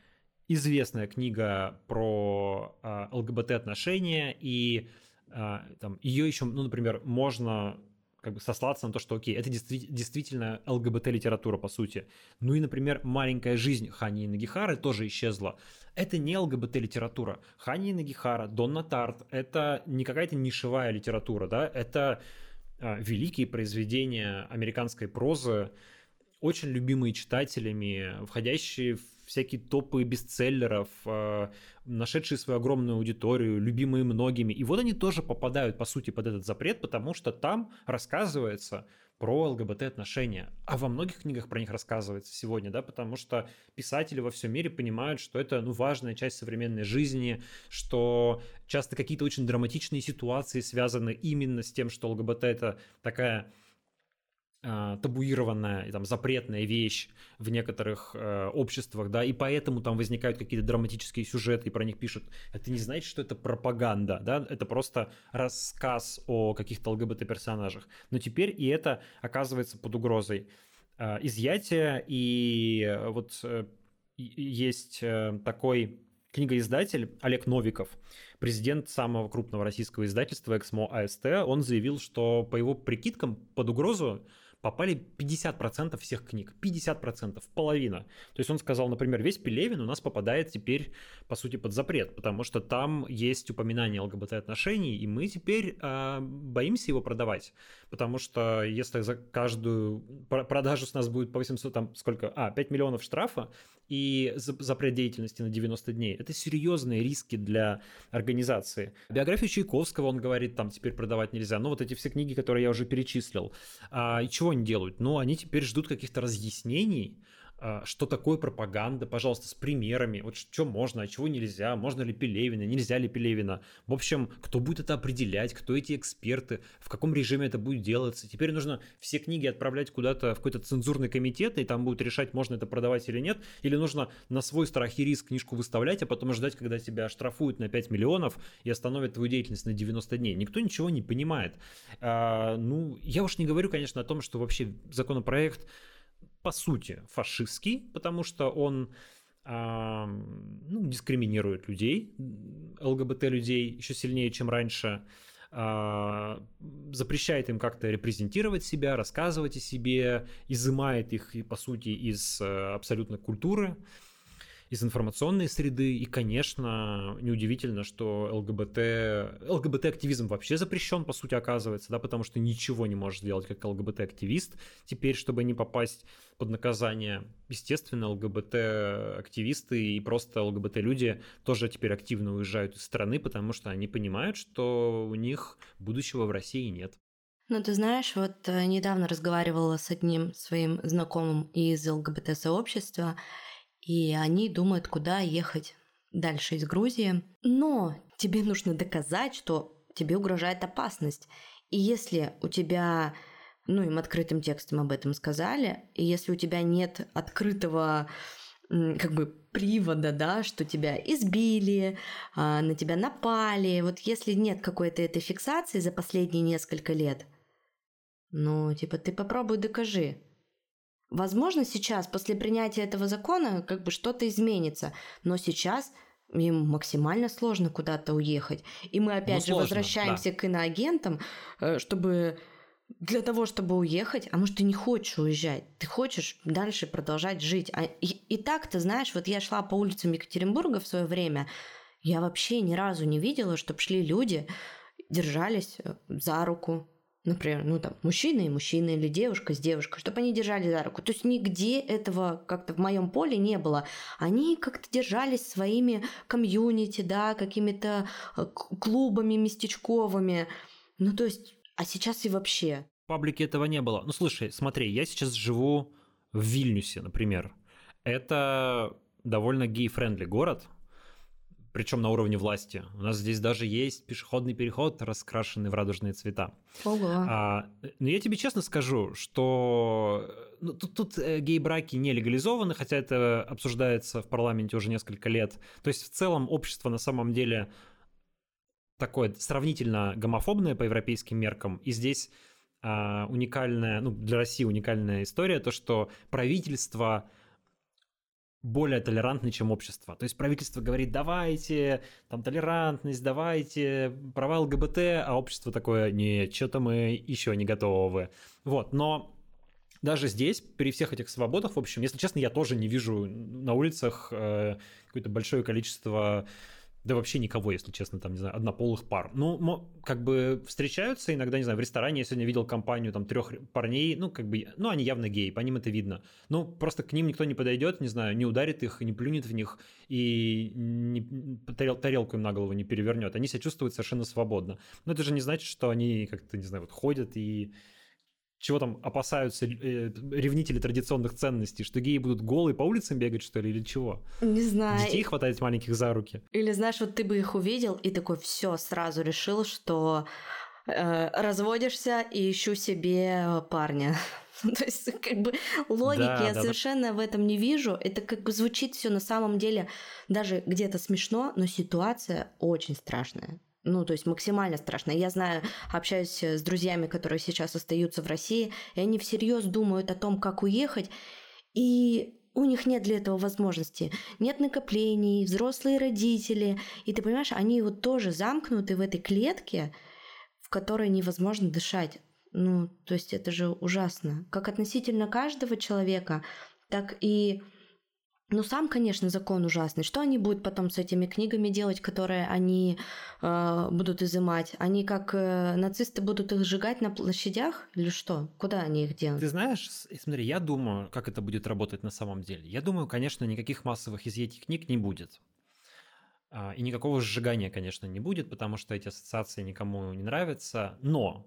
[SPEAKER 1] известная книга про а, ЛГБТ-отношения, и а, там, ее еще, ну, например, можно как бы сослаться на то, что окей, это действительно ЛГБТ-литература, по сути. Ну и, например, «Маленькая жизнь» Хани Нагихары тоже исчезла. Это не ЛГБТ-литература. Хани Нагихара, Донна Тарт — это не какая-то нишевая литература, да, это а, великие произведения американской прозы, очень любимые читателями, входящие в всякие топы бестселлеров, э, нашедшие свою огромную аудиторию, любимые многими. И вот они тоже попадают, по сути, под этот запрет, потому что там рассказывается про ЛГБТ-отношения. А во многих книгах про них рассказывается сегодня, да, потому что писатели во всем мире понимают, что это, ну, важная часть современной жизни, что часто какие-то очень драматичные ситуации связаны именно с тем, что ЛГБТ — это такая а, табуированная, там, запретная вещь в некоторых э, обществах, да, и поэтому там возникают какие-то драматические сюжеты, и про них пишут. Это не значит, что это пропаганда, да, это просто рассказ о каких-то ЛГБТ-персонажах. Но теперь и это оказывается под угрозой э, изъятия, и вот э, есть э, такой книгоиздатель Олег Новиков, президент самого крупного российского издательства «Эксмо АСТ», он заявил, что по его прикидкам под угрозу попали 50% всех книг. 50%, половина. То есть он сказал, например, весь Пелевин у нас попадает теперь, по сути, под запрет, потому что там есть упоминание ЛГБТ-отношений, и мы теперь э, боимся его продавать. Потому что если за каждую продажу с нас будет по 800, там сколько, а, 5 миллионов штрафа, и запрет деятельности на 90 дней. Это серьезные риски для организации. Биографию Чайковского, он говорит, там теперь продавать нельзя. Ну, вот эти все книги, которые я уже перечислил. А, и чего они делают? Ну, они теперь ждут каких-то разъяснений, что такое пропаганда, пожалуйста, с примерами, вот что можно, а чего нельзя, можно ли Пелевина, нельзя ли Пелевина. В общем, кто будет это определять, кто эти эксперты, в каком режиме это будет делаться. Теперь нужно все книги отправлять куда-то в какой-то цензурный комитет, и там будут решать, можно это продавать или нет, или нужно на свой страх и риск книжку выставлять, а потом ждать, когда тебя штрафуют на 5 миллионов и остановят твою деятельность на 90 дней. Никто ничего не понимает. А, ну, я уж не говорю, конечно, о том, что вообще законопроект по сути, фашистский, потому что он а, ну, дискриминирует людей, ЛГБТ-людей еще сильнее, чем раньше, а, запрещает им как-то репрезентировать себя, рассказывать о себе, изымает их, по сути, из э, абсолютно культуры из информационной среды. И, конечно, неудивительно, что ЛГБТ... ЛГБТ-активизм вообще запрещен, по сути, оказывается, да, потому что ничего не можешь сделать как ЛГБТ-активист теперь, чтобы не попасть под наказание. Естественно, ЛГБТ-активисты и просто ЛГБТ-люди тоже теперь активно уезжают из страны, потому что они понимают, что у них будущего в России нет.
[SPEAKER 2] Ну, ты знаешь, вот э, недавно разговаривала с одним своим знакомым из ЛГБТ-сообщества, и они думают, куда ехать дальше из Грузии. Но тебе нужно доказать, что тебе угрожает опасность. И если у тебя, ну им открытым текстом об этом сказали, и если у тебя нет открытого как бы привода, да, что тебя избили, а, на тебя напали, вот если нет какой-то этой фиксации за последние несколько лет, ну, типа, ты попробуй докажи. Возможно, сейчас, после принятия этого закона, как бы что-то изменится, но сейчас им максимально сложно куда-то уехать. И мы опять ну, же сложно, возвращаемся да. к иноагентам, э, чтобы для того, чтобы уехать, а может, ты не хочешь уезжать, ты хочешь дальше продолжать жить. А, и, и так, ты знаешь, вот я шла по улицам Екатеринбурга в свое время, я вообще ни разу не видела, чтобы шли люди, держались э, за руку, например, ну там мужчина и мужчина или девушка с девушкой, чтобы они держали за руку. То есть нигде этого как-то в моем поле не было. Они как-то держались своими комьюнити, да, какими-то э, клубами местечковыми. Ну то есть, а сейчас и вообще.
[SPEAKER 1] В паблике этого не было. Ну слушай, смотри, я сейчас живу в Вильнюсе, например. Это довольно gay-friendly город, причем на уровне власти. У нас здесь даже есть пешеходный переход, раскрашенный в радужные цвета.
[SPEAKER 2] Ого.
[SPEAKER 1] А, но я тебе честно скажу, что ну, тут, тут э, гей-браки не легализованы, хотя это обсуждается в парламенте уже несколько лет. То есть в целом общество на самом деле такое сравнительно гомофобное по европейским меркам, и здесь а, уникальная, ну, для России уникальная история, то, что правительство более толерантны, чем общество. То есть правительство говорит, давайте, там толерантность, давайте, права ЛГБТ, а общество такое, нет, что-то мы еще не готовы. Вот, но даже здесь, при всех этих свободах, в общем, если честно, я тоже не вижу на улицах э, какое-то большое количество да вообще никого, если честно, там, не знаю, однополых пар. Ну, как бы встречаются иногда, не знаю, в ресторане я сегодня видел компанию там трех парней, ну, как бы, ну, они явно геи, по ним это видно. Ну, просто к ним никто не подойдет, не знаю, не ударит их, не плюнет в них и не, тарел, тарелку им на голову не перевернет. Они себя чувствуют совершенно свободно. Но это же не значит, что они как-то, не знаю, вот ходят и чего там опасаются э, ревнители традиционных ценностей, что геи будут голые по улицам бегать, что ли, или чего?
[SPEAKER 2] Не знаю.
[SPEAKER 1] Детей хватать маленьких за руки.
[SPEAKER 2] Или знаешь, вот ты бы их увидел и такой все сразу решил, что э, разводишься и ищу себе парня. То есть, как бы логики да, я да, совершенно да. в этом не вижу. Это как бы звучит все на самом деле даже где-то смешно, но ситуация очень страшная. Ну, то есть максимально страшно. Я знаю, общаюсь с друзьями, которые сейчас остаются в России, и они всерьез думают о том, как уехать, и у них нет для этого возможности. Нет накоплений, взрослые родители. И ты понимаешь, они вот тоже замкнуты в этой клетке, в которой невозможно дышать. Ну, то есть это же ужасно. Как относительно каждого человека, так и ну, сам, конечно, закон ужасный. Что они будут потом с этими книгами делать, которые они э, будут изымать? Они как э, нацисты будут их сжигать на площадях или что? Куда они их делают?
[SPEAKER 1] Ты знаешь, смотри, я думаю, как это будет работать на самом деле. Я думаю, конечно, никаких массовых изъятий книг не будет. А, и никакого сжигания, конечно, не будет, потому что эти ассоциации никому не нравятся. Но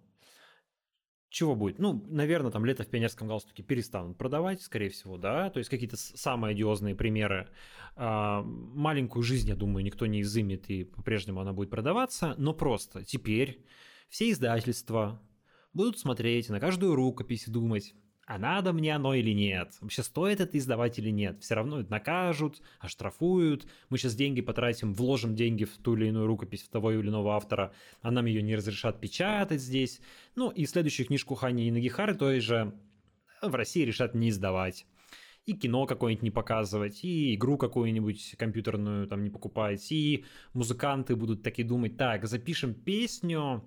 [SPEAKER 1] чего будет? Ну, наверное, там лето в пионерском галстуке перестанут продавать, скорее всего, да, то есть какие-то самые одиозные примеры. А, маленькую жизнь, я думаю, никто не изымет, и по-прежнему она будет продаваться, но просто теперь все издательства будут смотреть на каждую рукопись и думать, а надо мне оно или нет? Вообще стоит это издавать или нет? Все равно накажут, оштрафуют. Мы сейчас деньги потратим, вложим деньги в ту или иную рукопись в того или иного автора, а нам ее не разрешат печатать здесь. Ну и следующую книжку Хани и Нагихары той же в России решат не издавать. И кино какое-нибудь не показывать, и игру какую-нибудь компьютерную там не покупать, и музыканты будут такие думать, так, запишем песню,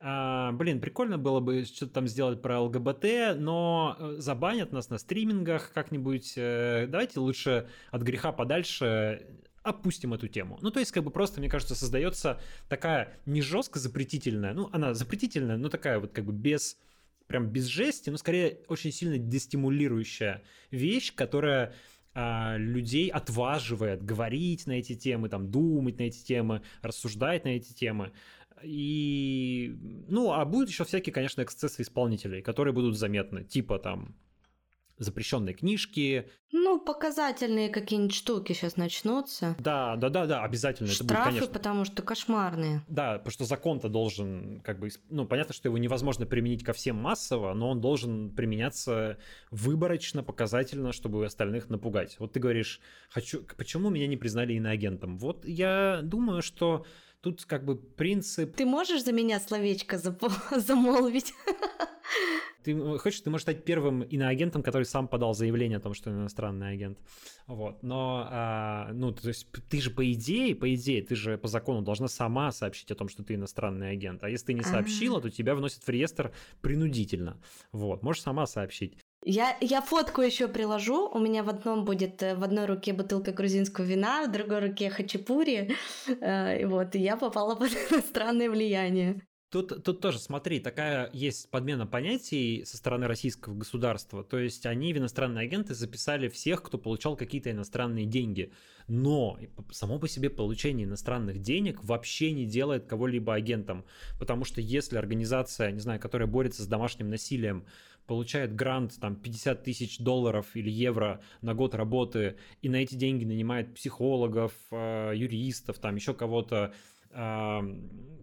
[SPEAKER 1] а, блин, прикольно было бы что-то там сделать про ЛГБТ, но э, забанят нас на стримингах как-нибудь. Э, давайте лучше от греха подальше опустим эту тему. Ну, то есть, как бы просто, мне кажется, создается такая не жестко запретительная, ну, она запретительная, но такая вот как бы без прям без жести, но скорее очень сильно дестимулирующая вещь, которая а, людей отваживает говорить на эти темы, там, думать на эти темы, рассуждать на эти темы. И, ну, а будут еще всякие, конечно, эксцессы исполнителей, которые будут заметны, типа там запрещенные книжки.
[SPEAKER 2] Ну, показательные какие-нибудь штуки сейчас начнутся.
[SPEAKER 1] Да, да, да, да, обязательно.
[SPEAKER 2] Штрафы,
[SPEAKER 1] это будет, конечно.
[SPEAKER 2] потому что кошмарные.
[SPEAKER 1] Да, потому что закон-то должен, как бы, ну, понятно, что его невозможно применить ко всем массово, но он должен применяться выборочно, показательно, чтобы остальных напугать. Вот ты говоришь, хочу, почему меня не признали иноагентом? Вот я думаю, что Тут как бы принцип...
[SPEAKER 2] Ты можешь за меня словечко замолвить?
[SPEAKER 1] Ты хочешь, ты можешь стать первым иноагентом, который сам подал заявление о том, что он иностранный агент. Вот. Но, а, ну, то есть ты же по идее, по идее, ты же по закону должна сама сообщить о том, что ты иностранный агент. А если ты не сообщила, то тебя вносят в реестр принудительно. Вот. Можешь сама сообщить.
[SPEAKER 2] Я, я фотку еще приложу. У меня в одном будет э, в одной руке бутылка грузинского вина, в другой руке хачапури. Э, и вот, и я попала под иностранное влияние.
[SPEAKER 1] Тут, тут тоже, смотри, такая есть подмена понятий со стороны российского государства. То есть они в иностранные агенты записали всех, кто получал какие-то иностранные деньги. Но само по себе получение иностранных денег вообще не делает кого-либо агентом. Потому что если организация, не знаю, которая борется с домашним насилием, получает грант там 50 тысяч долларов или евро на год работы и на эти деньги нанимает психологов, э, юристов, там еще кого-то,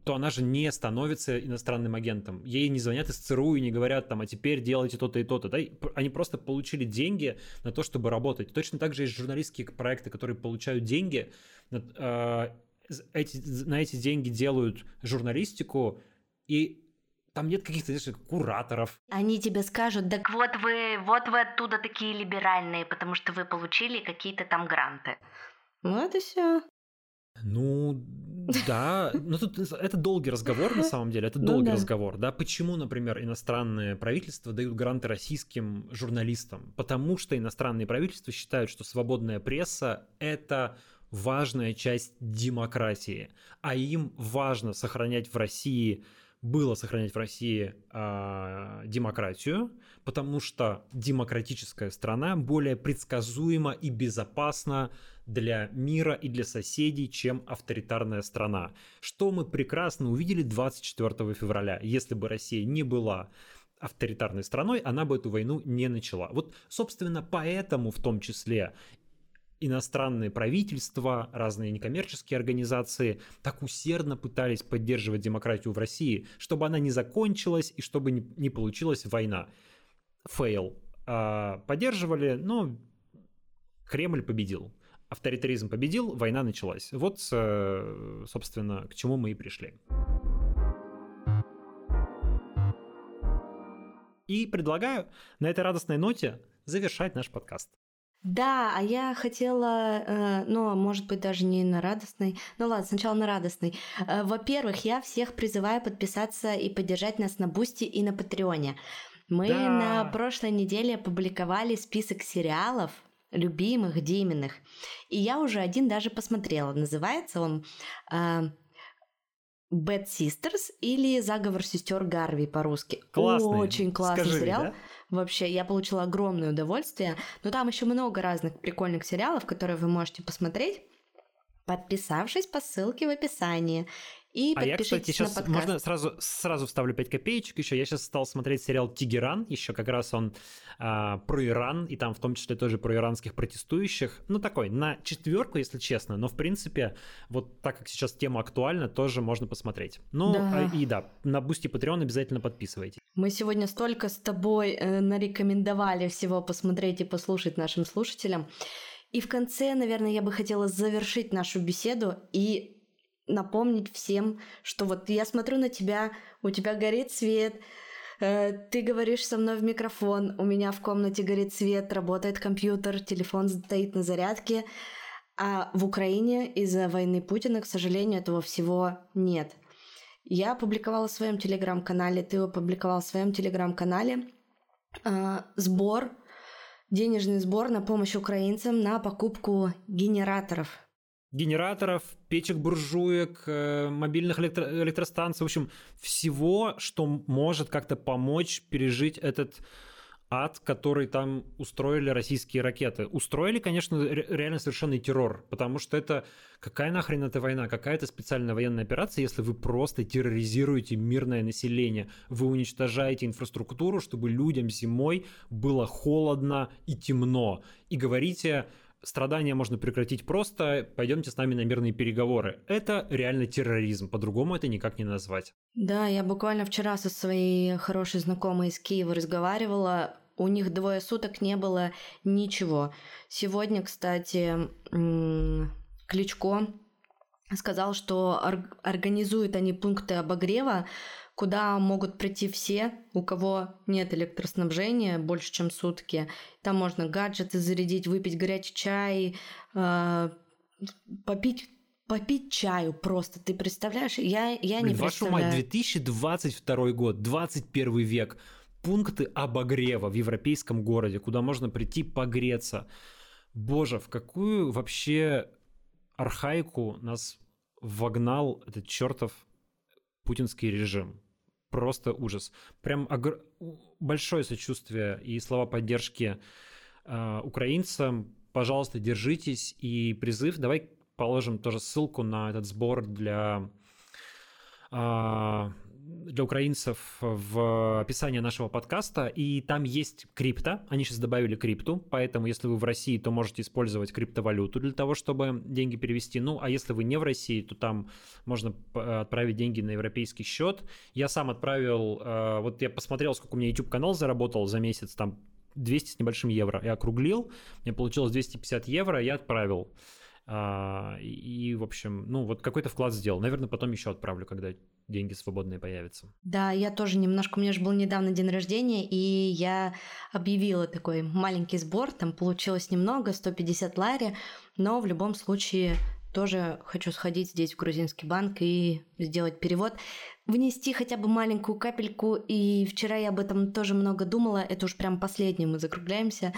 [SPEAKER 1] то она же не становится иностранным агентом. Ей не звонят из ЦРУ и не говорят там, а теперь делайте то-то и то-то. Да? Они просто получили деньги на то, чтобы работать. Точно так же есть журналистские проекты, которые получают деньги, а, эти, на эти деньги делают журналистику, и там нет каких-то, знаешь, кураторов.
[SPEAKER 2] Они тебе скажут, так вот вы, вот вы оттуда такие либеральные, потому что вы получили какие-то там гранты. Вот и все.
[SPEAKER 1] Ну, да, но тут это долгий разговор на самом деле, это ну долгий ну, да. разговор, да, почему, например, иностранные правительства дают гранты российским журналистам? Потому что иностранные правительства считают, что свободная пресса – это важная часть демократии, а им важно сохранять в России было сохранять в России э, демократию, потому что демократическая страна более предсказуема и безопасна для мира и для соседей, чем авторитарная страна. Что мы прекрасно увидели 24 февраля. Если бы Россия не была авторитарной страной, она бы эту войну не начала. Вот, собственно, поэтому в том числе иностранные правительства, разные некоммерческие организации так усердно пытались поддерживать демократию в России, чтобы она не закончилась и чтобы не, получилась война. Fail. А, поддерживали, но Кремль победил. Авторитаризм победил, война началась. Вот, э, собственно, к чему мы и пришли. И предлагаю на этой радостной ноте завершать наш подкаст.
[SPEAKER 2] Да, а я хотела, э, ну, может быть, даже не на радостной. Ну ладно, сначала на радостной. Э, во-первых, я всех призываю подписаться и поддержать нас на Boosty и на Патреоне. Мы да. на прошлой неделе опубликовали список сериалов, любимых Диминых. И я уже один даже посмотрела. Называется он э, Bad Sisters или Заговор сестер Гарви по-русски.
[SPEAKER 1] Классный.
[SPEAKER 2] Очень классный
[SPEAKER 1] Скажи,
[SPEAKER 2] сериал.
[SPEAKER 1] Да?
[SPEAKER 2] Вообще, я получила огромное удовольствие. Но там еще много разных прикольных сериалов, которые вы можете посмотреть, подписавшись по ссылке в описании. И
[SPEAKER 1] а я, кстати, сейчас
[SPEAKER 2] на
[SPEAKER 1] можно сразу, сразу вставлю 5 копеечек еще. Я сейчас стал смотреть сериал «Тегеран», еще как раз он а, про Иран, и там в том числе тоже про иранских протестующих. Ну, такой, на четверку, если честно, но в принципе, вот так как сейчас тема актуальна, тоже можно посмотреть. Ну, да. А, и да, на Boosty Patreon обязательно подписывайтесь.
[SPEAKER 2] Мы сегодня столько с тобой э, нарекомендовали всего посмотреть и послушать нашим слушателям. И в конце, наверное, я бы хотела завершить нашу беседу и напомнить всем, что вот я смотрю на тебя, у тебя горит свет, э, ты говоришь со мной в микрофон, у меня в комнате горит свет, работает компьютер, телефон стоит на зарядке, а в Украине из-за войны Путина, к сожалению, этого всего нет. Я опубликовала в своем телеграм-канале, ты опубликовал в своем телеграм-канале э, сбор, денежный сбор на помощь украинцам на покупку генераторов –
[SPEAKER 1] генераторов, печек буржуек, э, мобильных электро- электростанций, в общем, всего, что может как-то помочь пережить этот ад, который там устроили российские ракеты. Устроили, конечно, реально совершенный террор, потому что это какая нахрен эта война, какая это специальная военная операция, если вы просто терроризируете мирное население, вы уничтожаете инфраструктуру, чтобы людям зимой было холодно и темно, и говорите страдания можно прекратить просто, пойдемте с нами на мирные переговоры. Это реально терроризм, по-другому это никак не назвать.
[SPEAKER 2] Да, я буквально вчера со своей хорошей знакомой из Киева разговаривала, у них двое суток не было ничего. Сегодня, кстати, Кличко сказал, что организуют они пункты обогрева, куда могут прийти все, у кого нет электроснабжения больше, чем сутки. Там можно гаджеты зарядить, выпить горячий чай, э, попить попить чаю просто, ты представляешь? Я, я Блин, не представляю.
[SPEAKER 1] Вашу мать, 2022 год, 21 век, пункты обогрева в европейском городе, куда можно прийти погреться. Боже, в какую вообще архаику нас вогнал этот чертов путинский режим просто ужас. Прям огр... большое сочувствие и слова поддержки э, украинцам. Пожалуйста, держитесь. И призыв, давай положим тоже ссылку на этот сбор для э, для украинцев в описании нашего подкаста, и там есть крипто, они сейчас добавили крипту, поэтому если вы в России, то можете использовать криптовалюту для того, чтобы деньги перевести, ну, а если вы не в России, то там можно отправить деньги на европейский счет. Я сам отправил, э, вот я посмотрел, сколько у меня YouTube-канал заработал за месяц, там 200 с небольшим евро, я округлил, мне получилось 250 евро, я отправил. А, и, в общем, ну, вот какой-то вклад сделал. Наверное, потом еще отправлю, когда деньги свободные появятся.
[SPEAKER 2] Да, я тоже немножко, у меня же был недавно день рождения, и я объявила такой маленький сбор, там получилось немного, 150 лари, но в любом случае тоже хочу сходить здесь в грузинский банк и сделать перевод, внести хотя бы маленькую капельку, и вчера я об этом тоже много думала, это уж прям последнее мы закругляемся,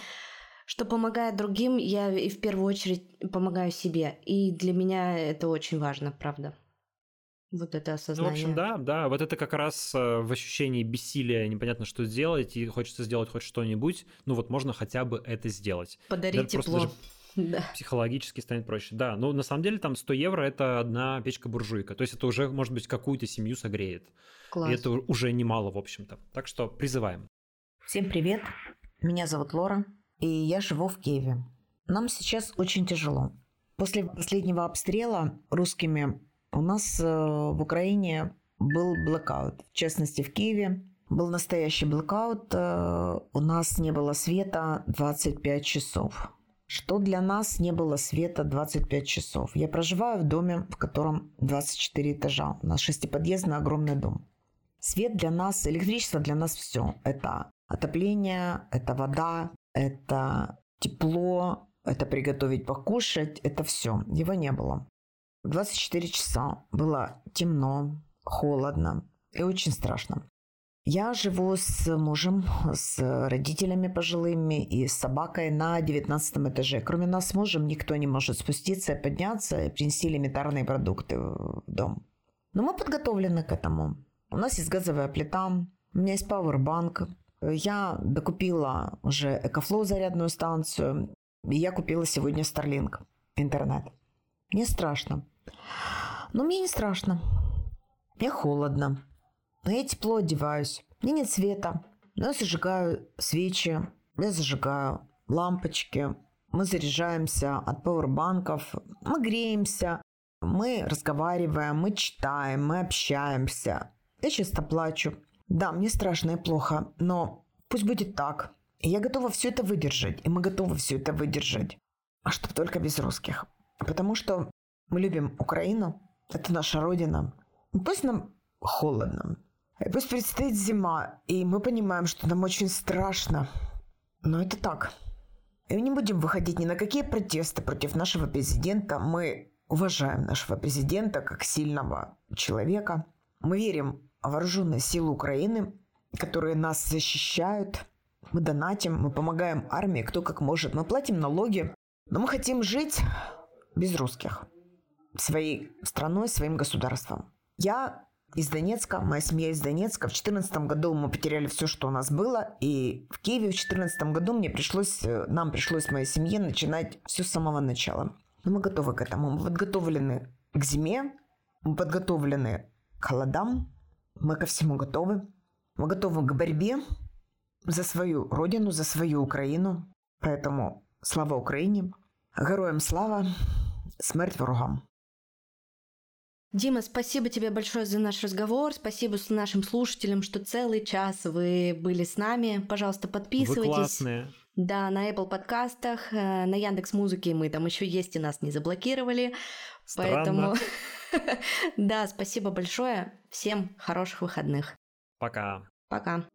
[SPEAKER 2] что помогая другим, я и в первую очередь помогаю себе. И для меня это очень важно, правда. Вот это осознание.
[SPEAKER 1] Ну, в общем, да, да. Вот это как раз э, в ощущении бессилия, непонятно, что сделать, и хочется сделать хоть что-нибудь. Ну вот можно хотя бы это сделать.
[SPEAKER 2] Подарить даже тепло.
[SPEAKER 1] Да. Психологически станет проще. Да, ну на самом деле там 100 евро это одна печка-буржуйка. То есть это уже, может быть, какую-то семью согреет. Класс. И это уже немало, в общем-то. Так что призываем.
[SPEAKER 4] Всем привет. Меня зовут Лора и я живу в Киеве. Нам сейчас очень тяжело. После последнего обстрела русскими у нас э, в Украине был блэкаут. В частности, в Киеве был настоящий блэкаут. Э, у нас не было света 25 часов. Что для нас не было света 25 часов? Я проживаю в доме, в котором 24 этажа. У нас шестиподъездный огромный дом. Свет для нас, электричество для нас все. Это отопление, это вода, это тепло, это приготовить покушать, это все. Его не было. 24 часа было темно, холодно и очень страшно. Я живу с мужем, с родителями пожилыми и с собакой на 19 этаже. Кроме нас с мужем никто не может спуститься и подняться и принести элементарные продукты в дом. Но мы подготовлены к этому. У нас есть газовая плита, у меня есть пауэрбанк, я докупила уже Экофлоу зарядную станцию. И я купила сегодня Starlink интернет. Мне страшно. Но мне не страшно. Мне холодно. Но я тепло одеваюсь. Мне нет света. Но я зажигаю свечи. Я зажигаю лампочки. Мы заряжаемся от пауэрбанков. Мы греемся. Мы разговариваем, мы читаем, мы общаемся. Я часто плачу. Да, мне страшно и плохо, но пусть будет так. Я готова все это выдержать, и мы готовы все это выдержать. А чтоб только без русских. Потому что мы любим Украину, это наша родина. Пусть нам холодно, пусть предстоит зима, и мы понимаем, что нам очень страшно. Но это так. И мы не будем выходить ни на какие протесты против нашего президента. Мы уважаем нашего президента как сильного человека. Мы верим в вооруженные силы Украины, которые нас защищают. Мы донатим, мы помогаем армии, кто как может. Мы платим налоги, но мы хотим жить без русских. Своей страной, своим государством. Я из Донецка, моя семья из Донецка. В 2014 году мы потеряли все, что у нас было. И в Киеве в 2014 году мне пришлось, э, нам пришлось моей семье начинать все с самого начала. Но мы готовы к этому. Мы подготовлены к зиме, мы подготовлены к холодам, мы ко всему готовы. Мы готовы к борьбе за свою родину, за свою Украину. Поэтому слава Украине, героям слава, смерть ворогам.
[SPEAKER 2] Дима, спасибо тебе большое за наш разговор. Спасибо нашим слушателям, что целый час вы были с нами. Пожалуйста, подписывайтесь. Вы
[SPEAKER 1] классные.
[SPEAKER 2] Да, на Apple подкастах, э, на Яндекс Музыке мы там еще есть и нас не заблокировали.
[SPEAKER 1] Странно.
[SPEAKER 2] Поэтому да, спасибо большое. Всем хороших выходных.
[SPEAKER 1] Пока.
[SPEAKER 2] Пока.